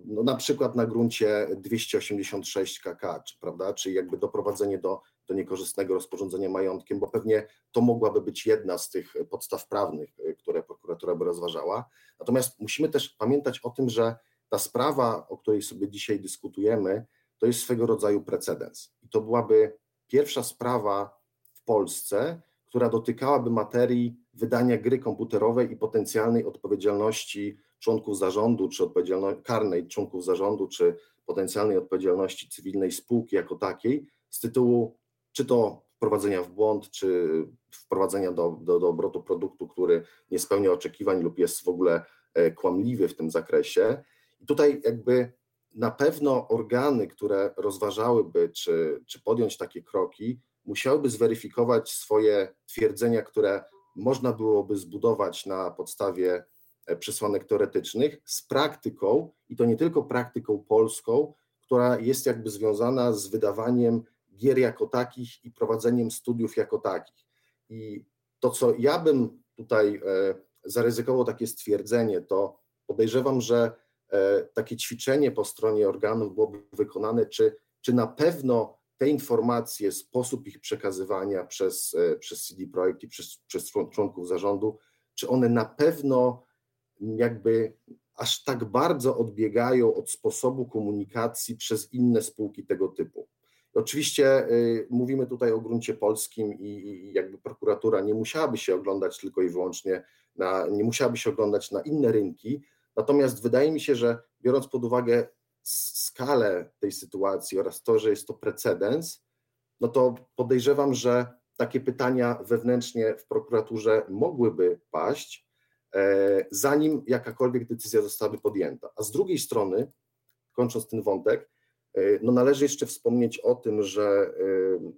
no na przykład na gruncie 286 KK, czy, prawda, czyli jakby doprowadzenie do, do niekorzystnego rozporządzenia majątkiem, bo pewnie to mogłaby być jedna z tych podstaw prawnych, e, które prokuratura by rozważała. Natomiast musimy też pamiętać o tym, że ta sprawa, o której sobie dzisiaj dyskutujemy, to jest swego rodzaju precedens. I to byłaby pierwsza sprawa w Polsce, która dotykałaby materii wydania gry komputerowej i potencjalnej odpowiedzialności członków zarządu, czy odpowiedzialności karnej członków zarządu, czy potencjalnej odpowiedzialności cywilnej spółki jako takiej z tytułu czy to wprowadzenia w błąd, czy wprowadzenia do, do, do obrotu produktu, który nie spełnia oczekiwań lub jest w ogóle e, kłamliwy w tym zakresie. Tutaj jakby na pewno organy, które rozważałyby, czy, czy podjąć takie kroki, musiałyby zweryfikować swoje twierdzenia, które można byłoby zbudować na podstawie e, przesłanek teoretycznych z praktyką, i to nie tylko praktyką polską, która jest jakby związana z wydawaniem gier jako takich i prowadzeniem studiów jako takich. I to, co ja bym tutaj e, zaryzykował takie stwierdzenie, to podejrzewam, że takie ćwiczenie po stronie organów byłoby wykonane, czy, czy na pewno te informacje, sposób ich przekazywania przez, e, przez CD Projekt i przez, przez członków zarządu, czy one na pewno jakby aż tak bardzo odbiegają od sposobu komunikacji przez inne spółki tego typu. Oczywiście y, mówimy tutaj o gruncie polskim i, i, jakby prokuratura nie musiałaby się oglądać tylko i wyłącznie na, nie musiałaby się oglądać na inne rynki, natomiast wydaje mi się, że biorąc pod uwagę skalę tej sytuacji oraz to, że jest to precedens, no to podejrzewam, że takie pytania wewnętrznie w prokuraturze mogłyby paść, e, zanim jakakolwiek decyzja zostałaby podjęta. A z drugiej strony, kończąc ten wątek, e, no należy jeszcze wspomnieć o tym, że e,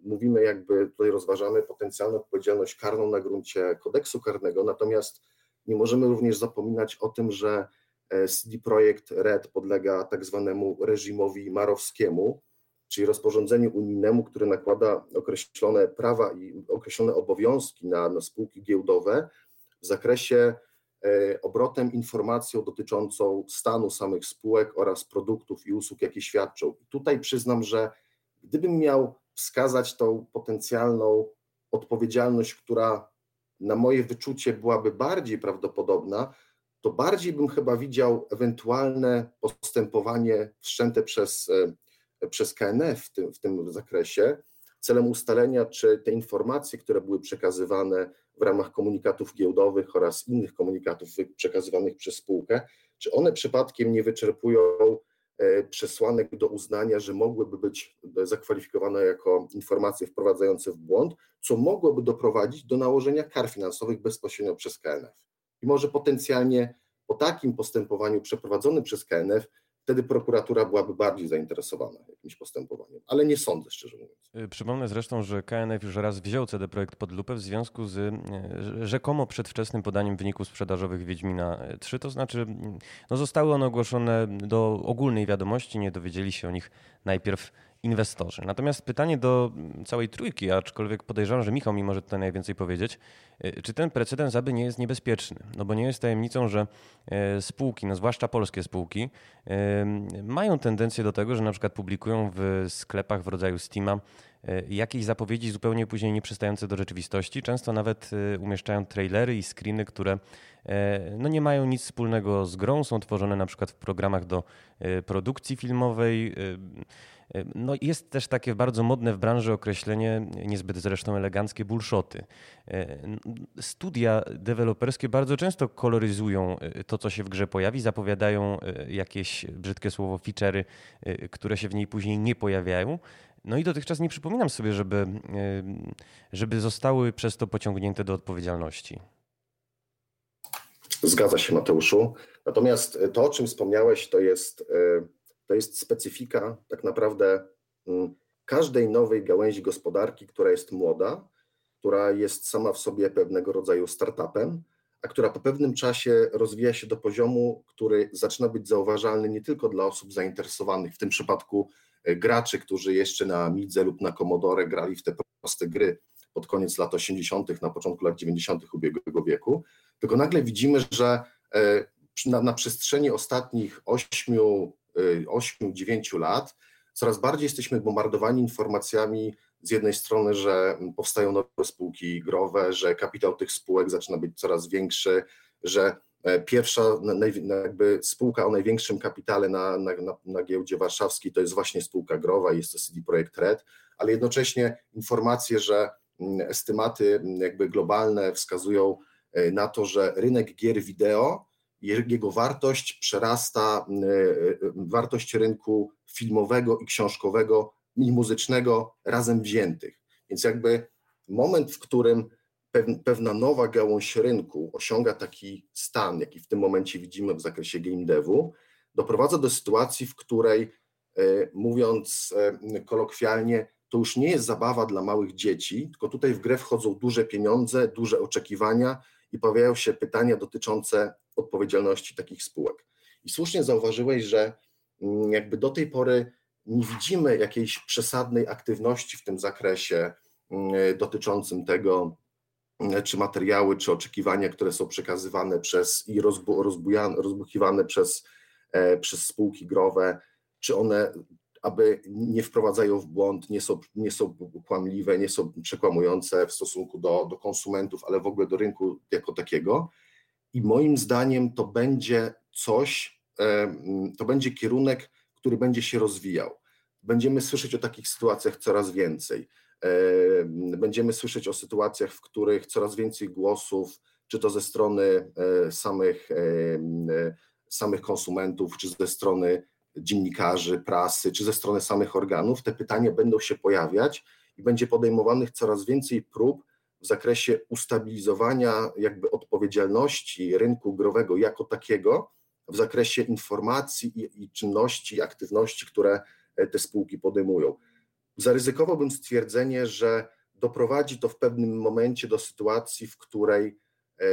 mówimy jakby tutaj rozważamy potencjalną odpowiedzialność karną na gruncie kodeksu karnego, natomiast nie możemy również zapominać o tym, że CD Projekt RED podlega tak zwanemu reżimowi marowskiemu, czyli rozporządzeniu unijnemu, które nakłada określone prawa i określone obowiązki na, na spółki giełdowe w zakresie e, obrotem informacją dotyczącą stanu samych spółek oraz produktów i usług, jakie świadczą. I tutaj przyznam, że gdybym miał wskazać tą potencjalną odpowiedzialność, która na moje wyczucie byłaby bardziej prawdopodobna, to bardziej bym chyba widział ewentualne postępowanie wszczęte przez, e, przez KNF w tym, w tym zakresie, celem ustalenia, czy te informacje, które były przekazywane w ramach komunikatów giełdowych oraz innych komunikatów przekazywanych przez spółkę, czy one przypadkiem nie wyczerpują e, przesłanek do uznania, że mogłyby być zakwalifikowane jako informacje wprowadzające w błąd, co mogłoby doprowadzić do nałożenia kar finansowych bezpośrednio przez KNF i może potencjalnie po takim postępowaniu przeprowadzonym przez KNF wtedy prokuratura byłaby bardziej zainteresowana jakimś postępowaniem, ale nie sądzę, szczerze mówiąc. Y, przypomnę zresztą, że KNF już raz wziął CD Projekt pod lupę w związku z y, rzekomo przedwczesnym podaniem wyników sprzedażowych Wiedźmina 3, to znaczy no zostały one ogłoszone do ogólnej wiadomości, nie dowiedzieli się o nich najpierw inwestorzy. Natomiast pytanie do całej trójki, aczkolwiek podejrzewam, że Michał mi może tutaj najwięcej powiedzieć, y, czy ten precedens aby nie jest niebezpieczny? No bo nie jest tajemnicą, że y, spółki, no zwłaszcza polskie spółki, mają tendencję do tego, że na przykład publikują w sklepach w rodzaju Steama jakieś zapowiedzi zupełnie później nieprzystające do rzeczywistości. Często nawet umieszczają trailery i screeny, które no nie mają nic wspólnego z grą, są tworzone na przykład w programach do produkcji filmowej no jest też takie bardzo modne w branży określenie, niezbyt zresztą eleganckie, bullshoty. E, studia deweloperskie bardzo często koloryzują e, to, co się w grze pojawi, zapowiadają e, jakieś, brzydkie słowo, feature'y, które się w niej później nie pojawiają. No i dotychczas nie przypominam sobie, żeby, żeby zostały przez to pociągnięte do odpowiedzialności. Zgadza się, Mateuszu. Natomiast to, o czym wspomniałeś, to jest, to jest specyfika tak naprawdę mm, każdej nowej gałęzi gospodarki, która jest młoda, która jest sama w sobie pewnego rodzaju startupem, a która po pewnym czasie rozwija się do poziomu, który zaczyna być zauważalny nie tylko dla osób zainteresowanych, w tym przypadku e, graczy, którzy jeszcze na Midze lub na Commodore grali w te proste gry pod koniec lat 80., na początku lat 90. ubiegłego wieku, tylko nagle widzimy, że e, na, na przestrzeni ostatnich 8-9 e, lat coraz bardziej jesteśmy bombardowani informacjami z jednej strony, że powstają nowe spółki growe, że kapitał tych spółek zaczyna być coraz większy, że e, pierwsza jakby spółka o największym kapitale na, na, na giełdzie warszawskiej to jest właśnie spółka growa, jest to CD Projekt Red, ale jednocześnie informacje, że estymaty jakby globalne wskazują e, na to, że rynek gier wideo, jego wartość przerasta mm, e, wartość rynku filmowego i książkowego i muzycznego razem wziętych. Więc jakby moment, w którym pewna nowa gałąź rynku osiąga taki stan, jaki w tym momencie widzimy w zakresie game devu, doprowadza do sytuacji, w której e, mówiąc e, kolokwialnie, to już nie jest zabawa dla małych dzieci, tylko tutaj w grę wchodzą duże pieniądze, duże oczekiwania i pojawiają się pytania dotyczące odpowiedzialności takich spółek. I słusznie zauważyłeś, że mm, jakby do tej pory nie widzimy jakiejś przesadnej aktywności w tym zakresie mm, dotyczącym tego, mm, czy materiały, czy oczekiwania, które są przekazywane przez i rozbu, rozbuchiwane przez, e, przez spółki growe, czy one aby nie wprowadzają w błąd, nie są, nie są kłamliwe, nie są przekłamujące w stosunku do, do konsumentów, ale w ogóle do rynku jako takiego. I moim zdaniem to będzie coś, e, to będzie kierunek, który będzie się rozwijał. Będziemy słyszeć o takich sytuacjach coraz więcej. E, będziemy słyszeć o sytuacjach, w których coraz więcej głosów, czy to ze strony e, samych, samych konsumentów, czy ze strony dziennikarzy, prasy, czy ze strony samych organów, te pytania będą się pojawiać i będzie podejmowanych coraz więcej prób w zakresie ustabilizowania jakby odpowiedzialności rynku growego jako takiego, w zakresie informacji i, i czynności, aktywności, które e, te spółki podejmują. Zaryzykowałbym stwierdzenie, że doprowadzi to w pewnym momencie do sytuacji, w której e,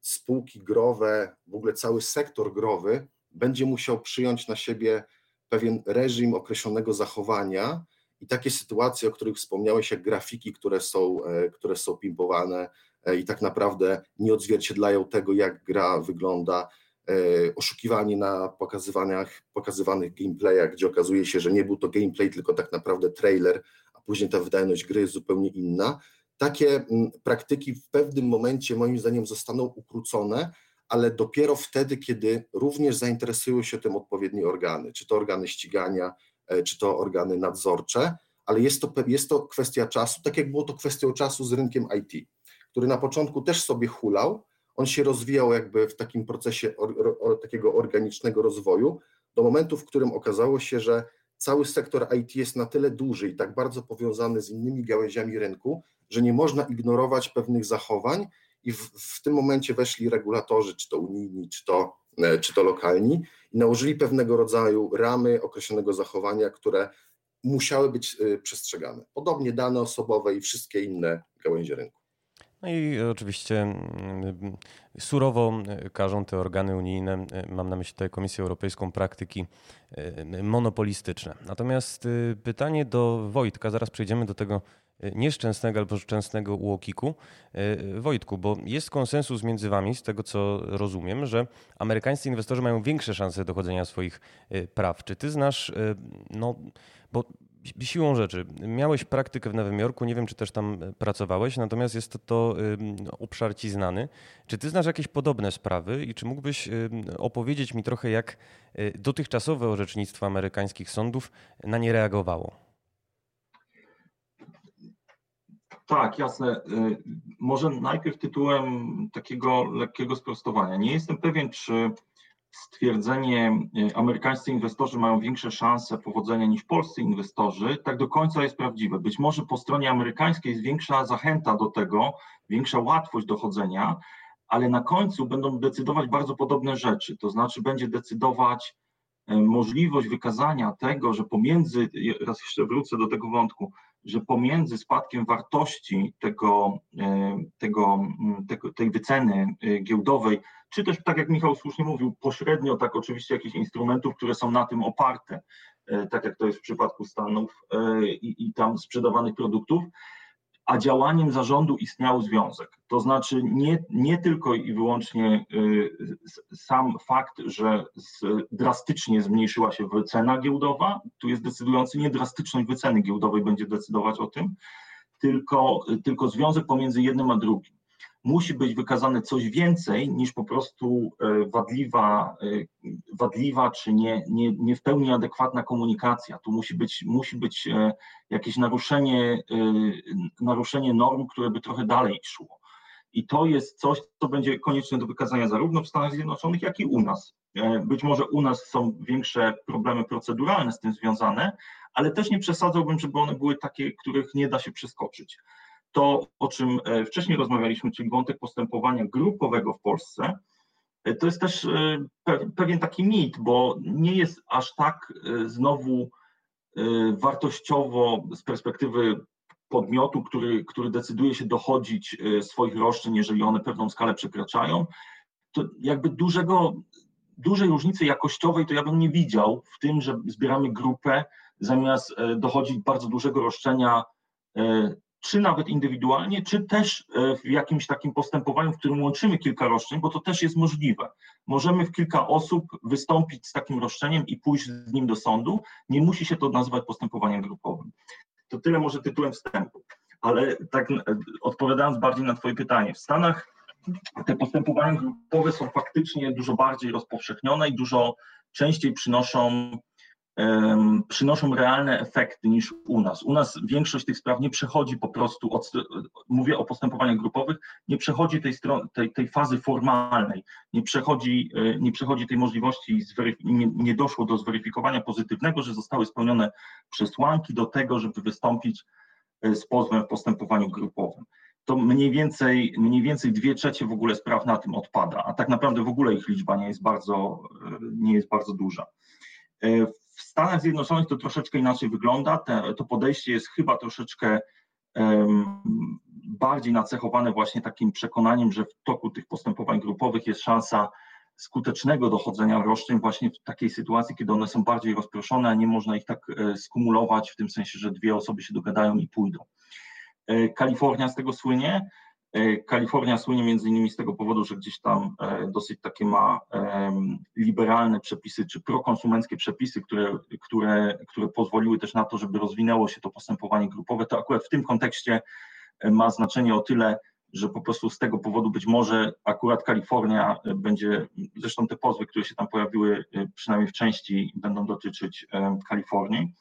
spółki growe, w ogóle cały sektor growy będzie musiał przyjąć na siebie pewien reżim określonego zachowania i takie sytuacje, o których wspomniałeś, jak grafiki, które są, e, które są pimpowane i tak naprawdę nie odzwierciedlają tego, jak gra wygląda, E, oszukiwanie na pokazywanych, pokazywanych gameplayach, gdzie okazuje się, że nie był to gameplay, tylko tak naprawdę trailer, a później ta wydajność gry jest zupełnie inna. Takie mm, praktyki w pewnym momencie moim zdaniem zostaną ukrócone, ale dopiero wtedy, kiedy również zainteresują się tym odpowiednie organy, czy to organy ścigania, e, czy to organy nadzorcze, ale jest to, jest to kwestia czasu, tak jak było to kwestią czasu z rynkiem IT, który na początku też sobie hulał, on się rozwijał jakby w takim procesie or, or, takiego organicznego rozwoju, do momentu, w którym okazało się, że cały sektor IT jest na tyle duży i tak bardzo powiązany z innymi gałęziami rynku, że nie można ignorować pewnych zachowań i w, w tym momencie weszli regulatorzy, czy to unijni, czy to, e, czy to lokalni i nałożyli pewnego rodzaju ramy określonego zachowania, które musiały być e, przestrzegane. Podobnie dane osobowe i wszystkie inne gałęzie rynku. No i oczywiście mm, surowo e, każą te organy unijne, mam na myśli tutaj Komisję Europejską, praktyki monopolistyczne. Natomiast pytanie do Wojtka, zaraz przejdziemy do tego nieszczęsnego albo szczęsnego UOKiK-u. Wojtku, bo jest konsensus między wami, z tego co rozumiem, że amerykańscy inwestorzy mają większe szanse dochodzenia swoich praw. Czy ty znasz, no, bo Siłą rzeczy, miałeś praktykę w Nowym Jorku, nie wiem czy też tam pracowałeś, natomiast jest to, to obszar ci znany. Czy ty znasz jakieś podobne sprawy i czy mógłbyś opowiedzieć mi trochę, jak dotychczasowe orzecznictwo amerykańskich sądów na nie reagowało? Tak, jasne. Y, może najpierw tytułem takiego lekkiego sprostowania. Nie jestem pewien, czy stwierdzenie, y, amerykańscy inwestorzy mają większe szanse powodzenia niż polscy inwestorzy, tak do końca jest prawdziwe. Być może po stronie amerykańskiej jest większa zachęta do tego, większa łatwość dochodzenia, ale na końcu będą decydować bardzo podobne rzeczy, to znaczy będzie decydować możliwość wykazania tego, że pomiędzy, raz jeszcze wrócę do tego wątku, że pomiędzy spadkiem wartości tego, tego, tego, tej wyceny giełdowej, czy też tak jak Michał słusznie mówił, pośrednio tak oczywiście jakichś instrumentów, które są na tym oparte, tak jak to jest w przypadku Stanów i, i tam sprzedawanych produktów, a działaniem zarządu istniał związek. To znaczy nie, nie tylko i wyłącznie y, sam fakt, że drastycznie zmniejszyła się wycena giełdowa, tu jest decydujący, nie drastyczność wyceny giełdowej będzie decydować o tym, tylko, tylko związek pomiędzy jednym a drugim musi być wykazane coś więcej niż po prostu e, wadliwa, e, wadliwa czy nie, nie, nie w pełni adekwatna komunikacja. Tu musi być, musi być e, jakieś naruszenie, naruszenie norm, które by trochę dalej szło. I to jest coś, co będzie konieczne do wykazania zarówno w Stanach Zjednoczonych, jak i u nas. Być może u nas są większe problemy proceduralne z tym związane, ale też nie przesadzałbym, żeby one były takie, których nie da się przeskoczyć to, o czym e, wcześniej rozmawialiśmy, czyli wątek postępowania grupowego w Polsce, e, to jest też e, pewien taki mit, bo nie jest aż tak znowu wartościowo z perspektywy podmiotu, który, który decyduje się dochodzić swoich roszczeń, jeżeli one pewną skalę przekraczają, to jakby dużego, dużej różnicy jakościowej to ja bym nie widział w tym, że zbieramy grupę zamiast dochodzić bardzo dużego roszczenia czy nawet indywidualnie, czy też e, w jakimś takim postępowaniu, w którym łączymy kilka roszczeń, bo to też jest możliwe. Możemy w kilka osób wystąpić z takim roszczeniem i pójść z nim do sądu. Nie musi się to nazywać postępowaniem grupowym. To tyle może tytułem wstępu. Ale tak e, odpowiadając bardziej na Twoje pytanie, w Stanach te postępowania grupowe są faktycznie dużo bardziej rozpowszechnione i dużo częściej przynoszą przynoszą realne efekty niż u nas. U nas większość tych spraw nie przechodzi po prostu, od, mówię o postępowaniach grupowych, nie przechodzi tej, tej, tej fazy formalnej, nie przechodzi, e, nie przechodzi tej możliwości, nie, nie doszło do zweryfikowania pozytywnego, że zostały spełnione przesłanki do tego, żeby wystąpić e, z pozwem w postępowaniu grupowym. To mniej więcej, mniej więcej dwie trzecie w ogóle spraw na tym odpada, a tak naprawdę w ogóle ich liczba nie jest bardzo, e, nie jest bardzo duża. W Stanach Zjednoczonych to troszeczkę inaczej wygląda. Te, to podejście jest chyba troszeczkę um, bardziej nacechowane właśnie takim przekonaniem, że w toku tych postępowań grupowych jest szansa skutecznego dochodzenia roszczeń właśnie w takiej sytuacji, kiedy one są bardziej rozproszone, a nie można ich tak e, skumulować w tym sensie, że dwie osoby się dogadają i pójdą. E, Kalifornia z tego słynie. E, Kalifornia słynie między innymi z tego powodu, że gdzieś tam e, dosyć takie ma liberalne przepisy czy prokonsumenckie przepisy, które, które, które pozwoliły też na to, żeby rozwinęło się to postępowanie grupowe. To akurat w tym kontekście e, ma znaczenie o tyle, że po prostu z tego powodu być może akurat Kalifornia będzie, zresztą te pozwy, które się tam pojawiły, przynajmniej w części będą dotyczyć Kalifornii.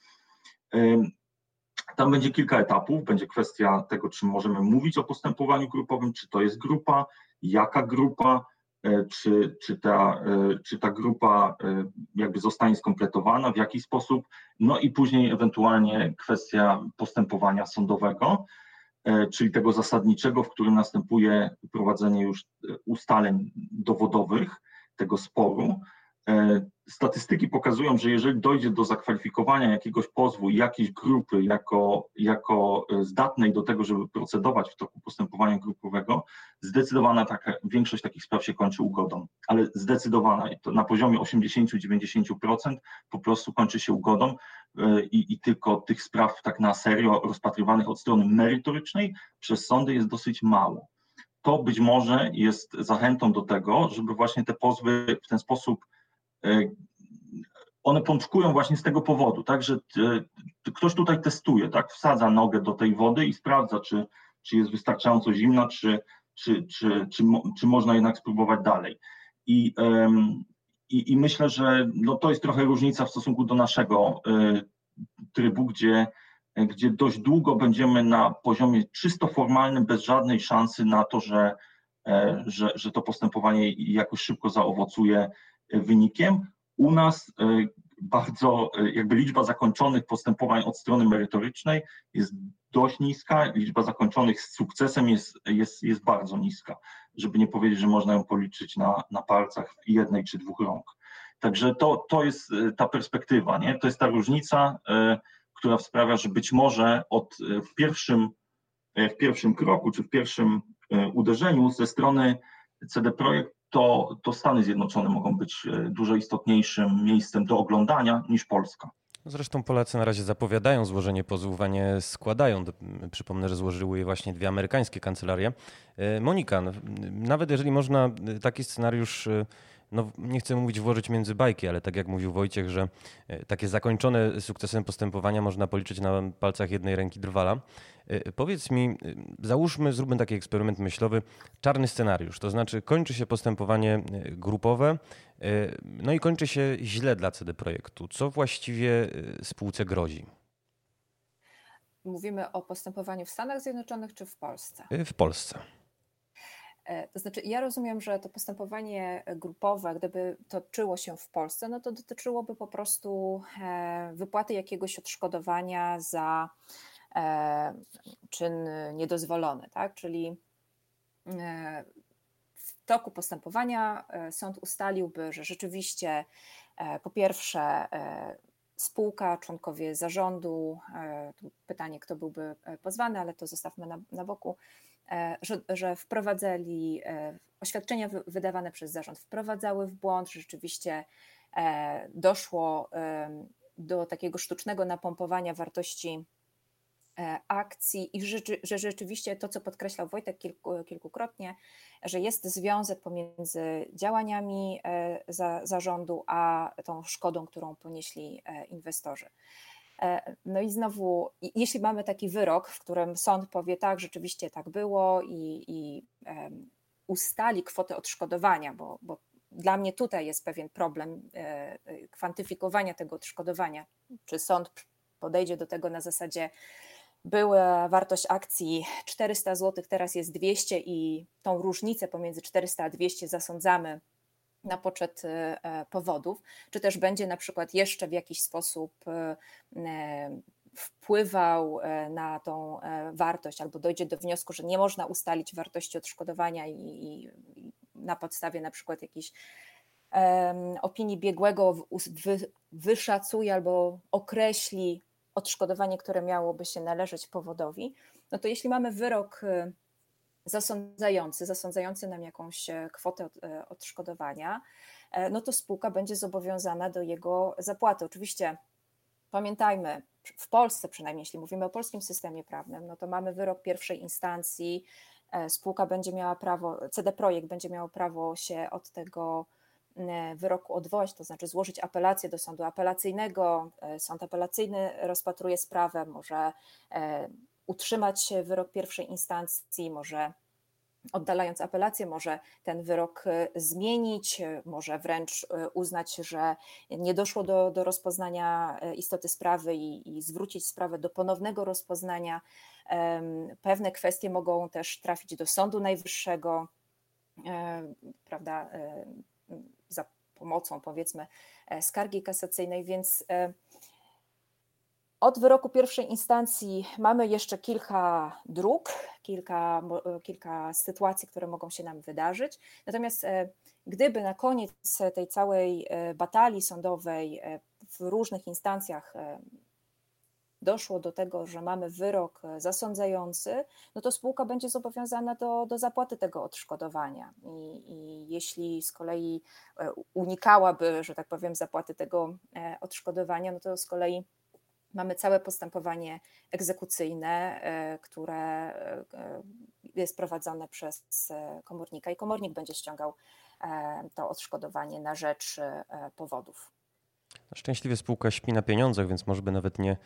Tam będzie kilka etapów. Będzie kwestia tego, czy możemy mówić o postępowaniu grupowym, czy to jest grupa, jaka grupa, e, czy, czy, ta, e, czy ta grupa e, jakby zostanie skompletowana, w jaki sposób, no i później ewentualnie kwestia postępowania sądowego, czyli tego zasadniczego, w którym następuje prowadzenie już ustaleń dowodowych tego sporu. Statystyki pokazują, że jeżeli dojdzie do zakwalifikowania jakiegoś pozwu jakiejś grupy jako, jako e, zdatnej do tego, żeby procedować w toku postępowania grupowego, zdecydowana taka, większość takich spraw się kończy ugodą, ale zdecydowana, to na poziomie 80-90% po prostu kończy się ugodą e, i, i tylko tych spraw tak na serio rozpatrywanych od strony merytorycznej przez sądy jest dosyć mało. To być może jest zachętą do tego, żeby właśnie te pozwy w ten sposób E, one pączkują właśnie z tego powodu, tak, że e, ktoś tutaj testuje, tak, wsadza nogę do tej wody i sprawdza, czy, czy jest wystarczająco zimna, czy, czy, czy, czy, czy można jednak spróbować dalej. I, i, i myślę, że no to jest trochę różnica w stosunku do naszego e, trybu, gdzie, gdzie dość długo będziemy na poziomie czysto formalnym, bez żadnej szansy na to, że, że, że to postępowanie jakoś szybko zaowocuje wynikiem. U nas e, bardzo, e, jakby liczba zakończonych postępowań od strony merytorycznej jest dość niska, liczba zakończonych z sukcesem jest, jest, jest bardzo niska, żeby nie powiedzieć, że można ją policzyć na, na palcach jednej czy dwóch rąk. Także to, to jest ta perspektywa, nie? to jest ta różnica, która sprawia, że być może od, w, pierwszym, w pierwszym kroku czy w pierwszym uderzeniu ze strony CD Projekt to, to Stany Zjednoczone mogą być e, dużo istotniejszym miejscem do oglądania niż Polska. Zresztą Polacy na razie zapowiadają złożenie pozwów, a nie składają. Przypomnę, że złożyły je właśnie dwie amerykańskie kancelarie. E, Monika, nawet jeżeli można e, taki scenariusz no nie chcę mówić włożyć między bajki, ale tak jak mówił Wojciech, że e, takie zakończone sukcesem postępowania można policzyć na palcach jednej ręki drwala. E, powiedz mi, e, załóżmy, zróbmy taki eksperyment myślowy, czarny scenariusz, to znaczy kończy się postępowanie grupowe, no i kończy się źle dla CD Projektu. Co właściwie spółce grozi? Mówimy o postępowaniu w Stanach Zjednoczonych czy w Polsce? W Polsce. E, to znaczy, ja rozumiem, że to postępowanie grupowe, gdyby toczyło się w Polsce, no to dotyczyłoby po prostu e, wypłaty jakiegoś odszkodowania za e, czyn niedozwolony, tak? Czyli w toku postępowania sąd ustaliłby, że rzeczywiście po pierwsze spółka, członkowie zarządu, pytanie, kto byłby pozwany, ale to zostawmy na, na boku, że, że wprowadzali e, oświadczenia wydawane przez zarząd, wprowadzały w błąd, że rzeczywiście e, doszło do takiego sztucznego napompowania wartości akcji i że, że rzeczywiście to, co podkreślał Wojtek kilku, kilkukrotnie, że jest związek pomiędzy działaniami za, zarządu a tą szkodą, którą ponieśli inwestorzy. E, no i znowu, jeśli mamy taki wyrok, w którym sąd powie tak, rzeczywiście tak było i, i ustali kwotę odszkodowania, bo, bo dla mnie tutaj jest pewien problem e, e, kwantyfikowania tego odszkodowania. Czy sąd podejdzie do tego na zasadzie, była wartość akcji 400 zł, teraz jest 200 i tą różnicę pomiędzy 400 a 200 zasądzamy na poczet e, e, powodów, czy też będzie na przykład jeszcze w jakiś sposób e, wpływał na tą wartość, albo dojdzie do wniosku, że nie można ustalić wartości odszkodowania i, i na podstawie na przykład jakiejś opinii biegłego wy, wyszacuje albo określi odszkodowanie, które miałoby się należeć powodowi, no to jeśli mamy wyrok zasądzający, zasądzający nam jakąś e, kwotę e, odszkodowania, e, no to spółka będzie zobowiązana do jego zapłaty. Oczywiście pamiętajmy, w Polsce przynajmniej, jeśli mówimy o polskim systemie prawnym, no to mamy wyrok pierwszej instancji, spółka będzie miała prawo, CD Projekt będzie miało prawo się od tego wyroku odwołać, to znaczy złożyć apelację do sądu apelacyjnego. Sąd apelacyjny rozpatruje sprawę, może utrzymać wyrok pierwszej instancji, może oddalając apelację, może ten wyrok e, zmienić, e, może wręcz e, uznać, że nie doszło do, do rozpoznania istoty sprawy i, i zwrócić sprawę do ponownego rozpoznania. Pewne kwestie mogą też trafić do Sądu Najwyższego, prawda, za pomocą powiedzmy skargi kasacyjnej, więc od wyroku pierwszej instancji mamy jeszcze kilka dróg, kilka, kilka sytuacji, które mogą się nam wydarzyć. Natomiast e, gdyby na koniec tej całej e, batalii sądowej e, w różnych instancjach doszło do tego, że mamy wyrok zasądzający, no to spółka będzie zobowiązana do, do zapłaty tego odszkodowania. I, I, jeśli z kolei unikałaby, że tak powiem, zapłaty tego odszkodowania, no to z kolei mamy całe postępowanie egzekucyjne, e, które e, jest prowadzone przez e, komornika i komornik będzie ściągał to odszkodowanie na rzecz powodów. Szczęśliwie spółka śpi na pieniądzach, więc może by nawet nie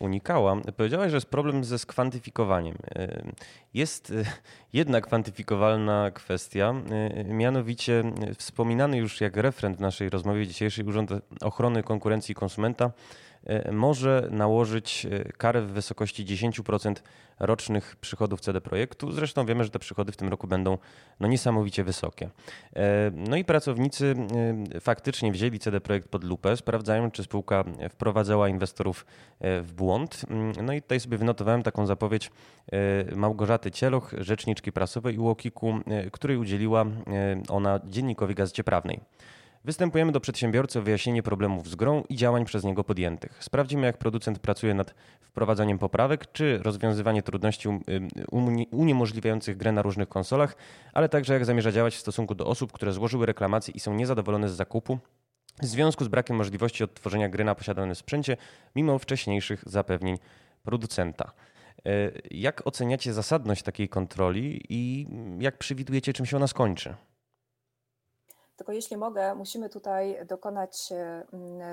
unikała. Powiedziałaś, że jest problem ze skwantyfikowaniem. Jest jedna kwantyfikowalna kwestia, mianowicie wspominany już jak referent w naszej rozmowie dzisiejszej Urząd Ochrony Konkurencji i Konsumenta E, może nałożyć e, karę w wysokości 10% rocznych przychodów CD Projektu. Zresztą wiemy, że te przychody w tym roku będą no, niesamowicie wysokie. E, no i pracownicy faktycznie wzięli CD Projekt pod lupę, sprawdzają, czy spółka wprowadzała inwestorów w błąd. Mm, no i tutaj sobie wynotowałem taką zapowiedź Małgorzaty Cieloch, rzeczniczki prasowej UOKiK-u, której udzieliła ona dziennikowi Gazecie Prawnej. Występujemy do przedsiębiorcy o wyjaśnienie problemów z grą i działań przez niego podjętych. Sprawdzimy, jak producent pracuje nad wprowadzaniem poprawek, czy rozwiązywanie trudności um, uniemożliwiających grę na różnych konsolach, ale także jak zamierza działać w stosunku do osób, które złożyły reklamacje i są niezadowolone z zakupu w związku z brakiem możliwości odtworzenia gry na posiadanym sprzęcie, mimo wcześniejszych zapewnień producenta. E, jak oceniacie zasadność takiej kontroli i jak przewidujecie, czym się ona skończy? Tylko jeśli mogę, musimy tutaj dokonać mm,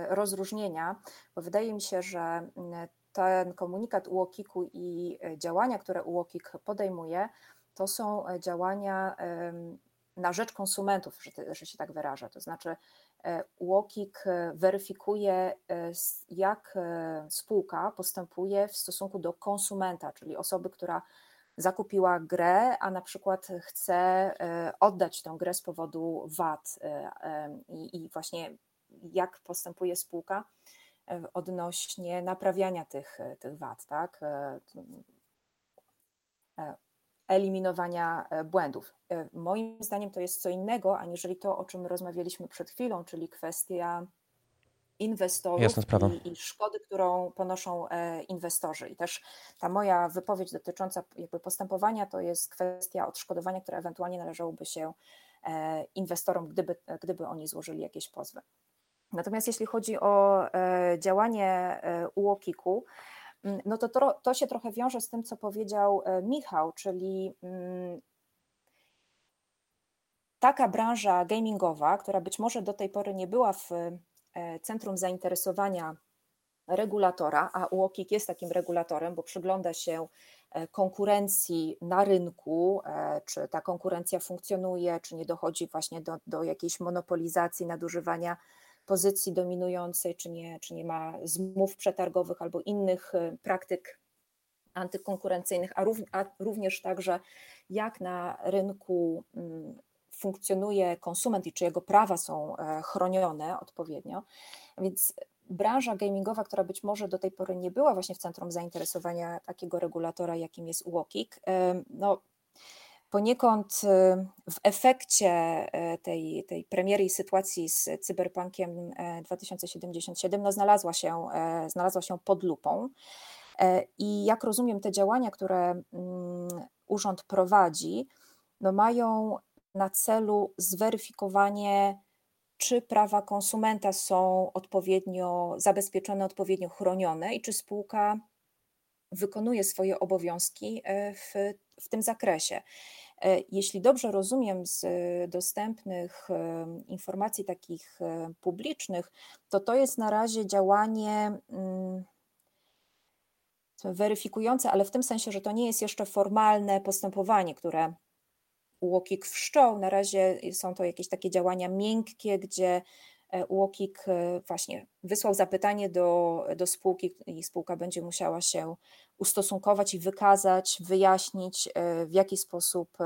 rozróżnienia, bo wydaje mi się, że mm, ten komunikat UOKiK-u i e, działania, które UOKiK podejmuje, to są e, działania na rzecz konsumentów, że, się tak wyrażę. To znaczy e, UOKiK weryfikuje, jak spółka postępuje w stosunku do konsumenta, czyli osoby, która zakupiła grę, a na przykład chce e, oddać tę grę z powodu VAT e, i, właśnie jak postępuje spółka e, odnośnie naprawiania tych, tych wad, tak? eliminowania błędów. Moim zdaniem to jest co innego, aniżeli to, o czym rozmawialiśmy przed chwilą, czyli kwestia inwestorów i, i, szkody, którą ponoszą e, inwestorzy. I też ta moja wypowiedź dotycząca jakby postępowania to jest kwestia odszkodowania, które ewentualnie należałoby się e, inwestorom, gdyby, gdyby oni złożyli jakieś pozwy. Natomiast jeśli chodzi o e, działanie UOKiK-u, mm, no to, to, to się trochę wiąże z tym, co powiedział Michał, czyli mm, taka branża gamingowa, która być może do tej pory nie była w centrum zainteresowania regulatora, a UOKiK jest takim regulatorem, bo przygląda się e, konkurencji na rynku, e, czy ta konkurencja funkcjonuje, czy nie dochodzi właśnie do, do jakiejś monopolizacji, nadużywania pozycji dominującej, czy nie, czy nie ma zmów przetargowych albo innych praktyk antykonkurencyjnych, a również także jak na rynku mm, funkcjonuje konsument i czy jego prawa są e, chronione odpowiednio. Więc branża gamingowa, która być może do tej pory nie była właśnie w centrum zainteresowania takiego regulatora, jakim jest UOKiK, e, no, poniekąd e, w efekcie tej, tej premiery i sytuacji z Cyberpunkiem 2077 no, znalazła, się, znalazła się pod lupą. I jak rozumiem, te działania, które mm, urząd prowadzi, no mają na celu zweryfikowanie, czy prawa konsumenta są odpowiednio zabezpieczone, odpowiednio chronione i czy spółka wykonuje swoje obowiązki e, w, w tym zakresie. E, jeśli dobrze rozumiem z dostępnych e, informacji takich publicznych, to to jest na razie działanie mm, weryfikujące, ale w tym sensie, że to nie jest jeszcze formalne postępowanie, które UOKiK wszczął. Na razie są to jakieś takie działania miękkie, gdzie e, UOKiK e, właśnie wysłał zapytanie do, do spółki i spółka będzie musiała się ustosunkować i wykazać, wyjaśnić, e, w jaki sposób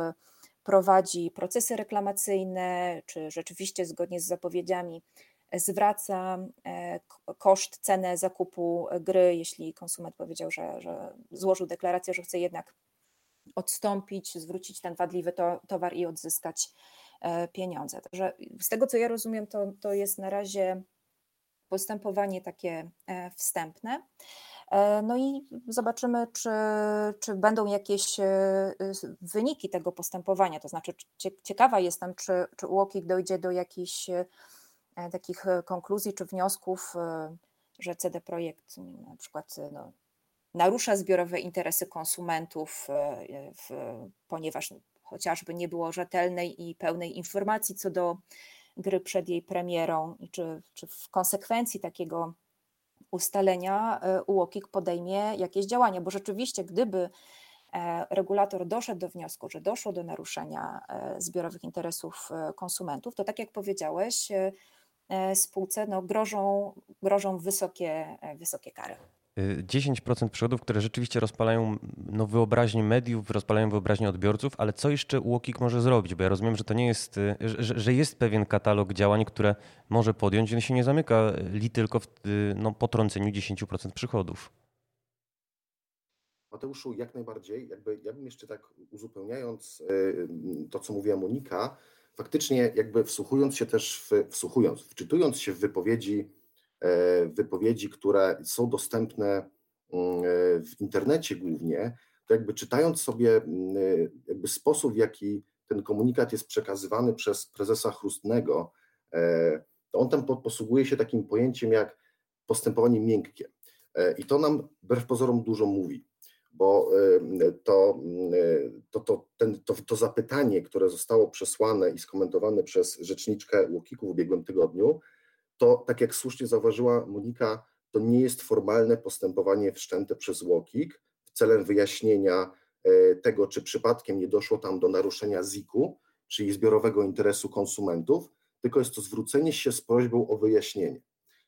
prowadzi procesy reklamacyjne, czy rzeczywiście zgodnie z zapowiedziami zwraca koszt, cenę zakupu gry, jeśli konsument powiedział, że, że złożył deklarację, że chce jednak odstąpić, zwrócić ten wadliwy to, towar i odzyskać e, pieniądze. Także z tego co ja rozumiem, to, to jest na razie postępowanie takie e, wstępne. E, no i zobaczymy, czy, czy będą jakieś wyniki tego postępowania. To znaczy, ciekawa jestem, czy, czy UOKiK dojdzie do jakichś takich konkluzji czy wniosków, że CD Projekt na przykład no, narusza zbiorowe interesy konsumentów, e, w, ponieważ chociażby nie było rzetelnej i pełnej informacji co do gry przed jej premierą, i czy, czy w konsekwencji takiego ustalenia e, UOKiK podejmie jakieś działania, bo rzeczywiście, gdyby e, regulator doszedł do wniosku, że doszło do naruszenia zbiorowych interesów konsumentów, to tak jak powiedziałeś, spółce no, grożą, grożą wysokie, wysokie kary. 10% przychodów, które rzeczywiście rozpalają no, wyobraźnię mediów, rozpalają wyobraźnię odbiorców, ale co jeszcze UOKiK może zrobić? Bo ja rozumiem, że to nie jest, y, że, że jest pewien katalog działań, które może podjąć, on się nie zamyka li tylko w y, no, potrąceniu 10% przychodów. Mateuszu, jak najbardziej. Jakby, ja bym jeszcze tak uzupełniając to, co mówiła Monika, faktycznie jakby wsłuchując się też, w, wsłuchując, wczytując się w wypowiedzi, wypowiedzi, które są dostępne w internecie głównie, to jakby czytając sobie jakby sposób, w jaki ten komunikat jest przekazywany przez prezesa Chrustnego, e, to on tam posługuje się takim pojęciem jak postępowanie miękkie. E, I to nam wbrew pozorom dużo mówi, bo e, to, to, to, ten, to, to zapytanie, które zostało przesłane i skomentowane przez rzeczniczkę Łokiku w ubiegłym tygodniu, to tak jak słusznie zauważyła Monika, to nie jest formalne postępowanie wszczęte przez Łokik celem wyjaśnienia E, tego, czy przypadkiem nie doszło tam do naruszenia ZIK-u, czyli zbiorowego interesu konsumentów, tylko jest to zwrócenie się z prośbą o wyjaśnienie.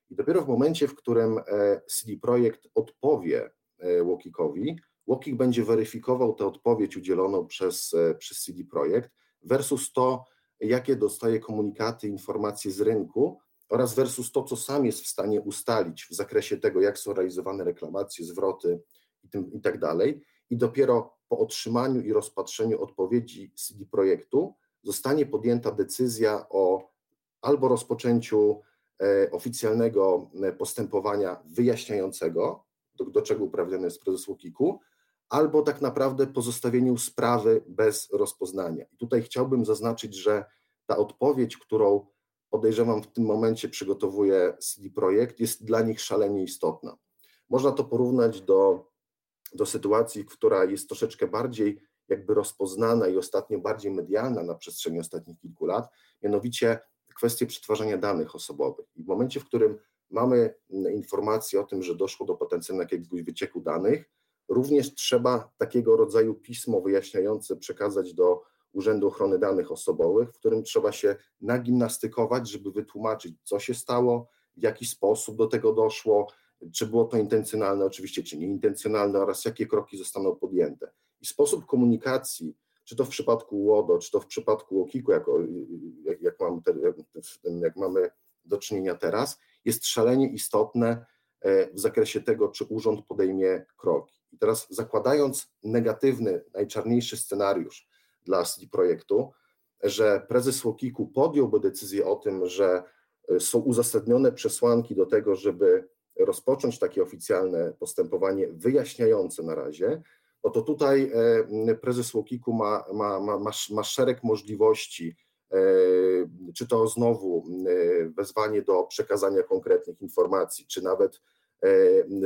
I dopiero w momencie, w którym e, CD Projekt odpowie e, Łokikowi, Łokik będzie weryfikował tę odpowiedź udzieloną przez, przez CD Projekt versus to, jakie dostaje komunikaty, informacje z rynku oraz versus to, co sam jest w stanie ustalić w zakresie tego, jak są realizowane reklamacje, zwroty i, tym, i tak dalej. I dopiero po otrzymaniu i rozpatrzeniu odpowiedzi CD projektu zostanie podjęta decyzja o albo rozpoczęciu e, oficjalnego e, postępowania wyjaśniającego, do, do czego uprawniony jest prezes UKiK-u, albo tak naprawdę pozostawieniu sprawy bez rozpoznania. I tutaj chciałbym zaznaczyć, że ta odpowiedź, którą podejrzewam w tym momencie przygotowuje CD Projekt, jest dla nich szalenie istotna. Można to porównać do do sytuacji, która jest troszeczkę bardziej jakby rozpoznana i ostatnio bardziej medialna na przestrzeni ostatnich kilku lat, mianowicie kwestie przetwarzania danych osobowych. I w momencie, w którym mamy informację o tym, że doszło do potencjalnego jakiegoś wycieku danych, również trzeba takiego rodzaju pismo wyjaśniające przekazać do Urzędu Ochrony Danych Osobowych, w którym trzeba się nagimnastykować, żeby wytłumaczyć, co się stało, w jaki sposób do tego doszło, czy było to intencjonalne oczywiście, czy nieintencjonalne oraz jakie kroki zostaną podjęte. I sposób komunikacji, czy to w przypadku łodo, czy to w przypadku łokiku, jak, jak, jak, mamy, jak mamy do czynienia teraz, jest szalenie istotne e, w zakresie tego, czy urząd podejmie kroki. I teraz zakładając negatywny, najczarniejszy scenariusz dla CD projektu, że prezes Łokiku podjąłby decyzję o tym, że e, są uzasadnione przesłanki do tego, żeby rozpocząć takie oficjalne postępowanie wyjaśniające na razie, no to tutaj e, prezes Łokiku ma, ma, ma, ma, ma szereg możliwości, e, czy to znowu e, wezwanie do przekazania konkretnych informacji, czy nawet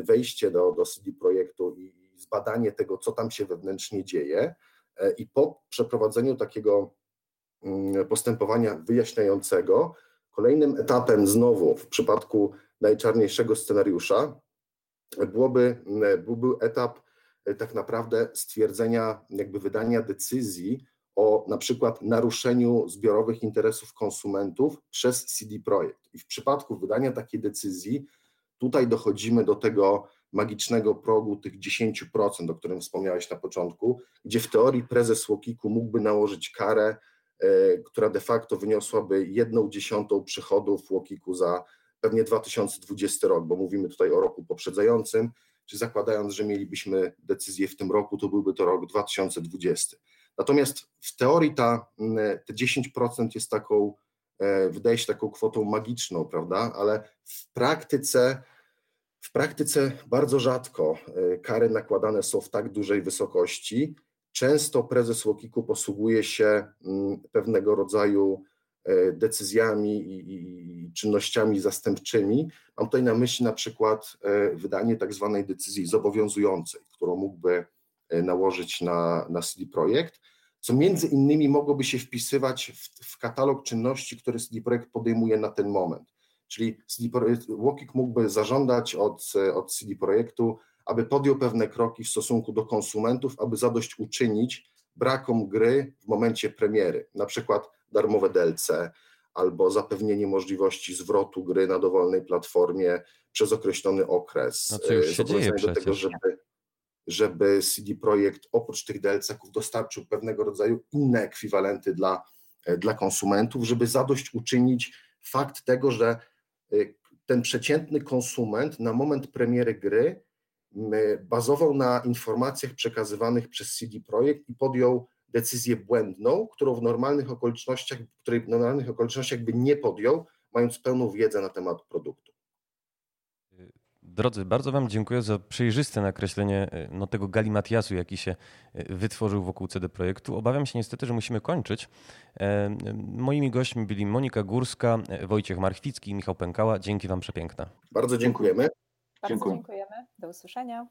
wejście do, do CD projektu i zbadanie tego, co tam się wewnętrznie dzieje. I po przeprowadzeniu takiego mm, postępowania wyjaśniającego, kolejnym etapem znowu w przypadku najczarniejszego scenariusza byłoby, byłby etap e, tak naprawdę stwierdzenia, jakby wydania decyzji o na przykład naruszeniu zbiorowych interesów konsumentów przez CD Projekt. I w przypadku wydania takiej decyzji, tutaj dochodzimy do tego magicznego progu tych 10%, o którym wspomniałeś na początku, gdzie w teorii prezes Łokiku mógłby nałożyć karę, e, która de facto wyniosłaby jedną dziesiątą przychodów Łokiku za pewnie 2020 rok, bo mówimy tutaj o roku poprzedzającym, czy zakładając, że mielibyśmy decyzję w tym roku, to byłby to rok 2020. Natomiast w teorii ta, mm, te 10% jest taką, e, wydaje się taką kwotą magiczną, prawda? Ale w praktyce, w praktyce bardzo rzadko e, kary nakładane są w tak dużej wysokości. Często prezes Łokiku posługuje się mm, pewnego rodzaju E, decyzjami i, czynnościami zastępczymi. Mam tutaj na myśli na przykład e, wydanie tak zwanej decyzji zobowiązującej, którą mógłby nałożyć na, na CD Projekt, co między innymi mogłoby się wpisywać w, w katalog czynności, które CD Projekt podejmuje na ten moment. Czyli CD Projekt, Łokik mógłby zażądać od, od CD Projektu, aby podjął pewne kroki w stosunku do konsumentów, aby zadośćuczynić brakom gry w momencie premiery, na przykład darmowe DLC albo zapewnienie możliwości zwrotu gry na dowolnej platformie przez określony okres. No co już się dzieje do tego, żeby, żeby CD Projekt oprócz tych DLC-ków dostarczył pewnego rodzaju inne ekwiwalenty dla, dla konsumentów, żeby zadośćuczynić fakt tego, że ten przeciętny konsument na moment premiery gry bazował na informacjach przekazywanych przez CD Projekt i podjął decyzję błędną, którą w normalnych okolicznościach, której w normalnych okolicznościach by nie podjął, mając pełną wiedzę na temat produktu. Drodzy, bardzo Wam dziękuję za przejrzyste nakreślenie e, no, tego galimatiasu, jaki się e, wytworzył wokół CD Projektu. Obawiam się niestety, że musimy kończyć. E, moimi gośćmi byli Monika Górska, Wojciech Marchwicki i Michał Pękała. Dzięki Wam przepiękne. Bardzo dziękujemy. Bardzo dziękujemy. Do usłyszenia.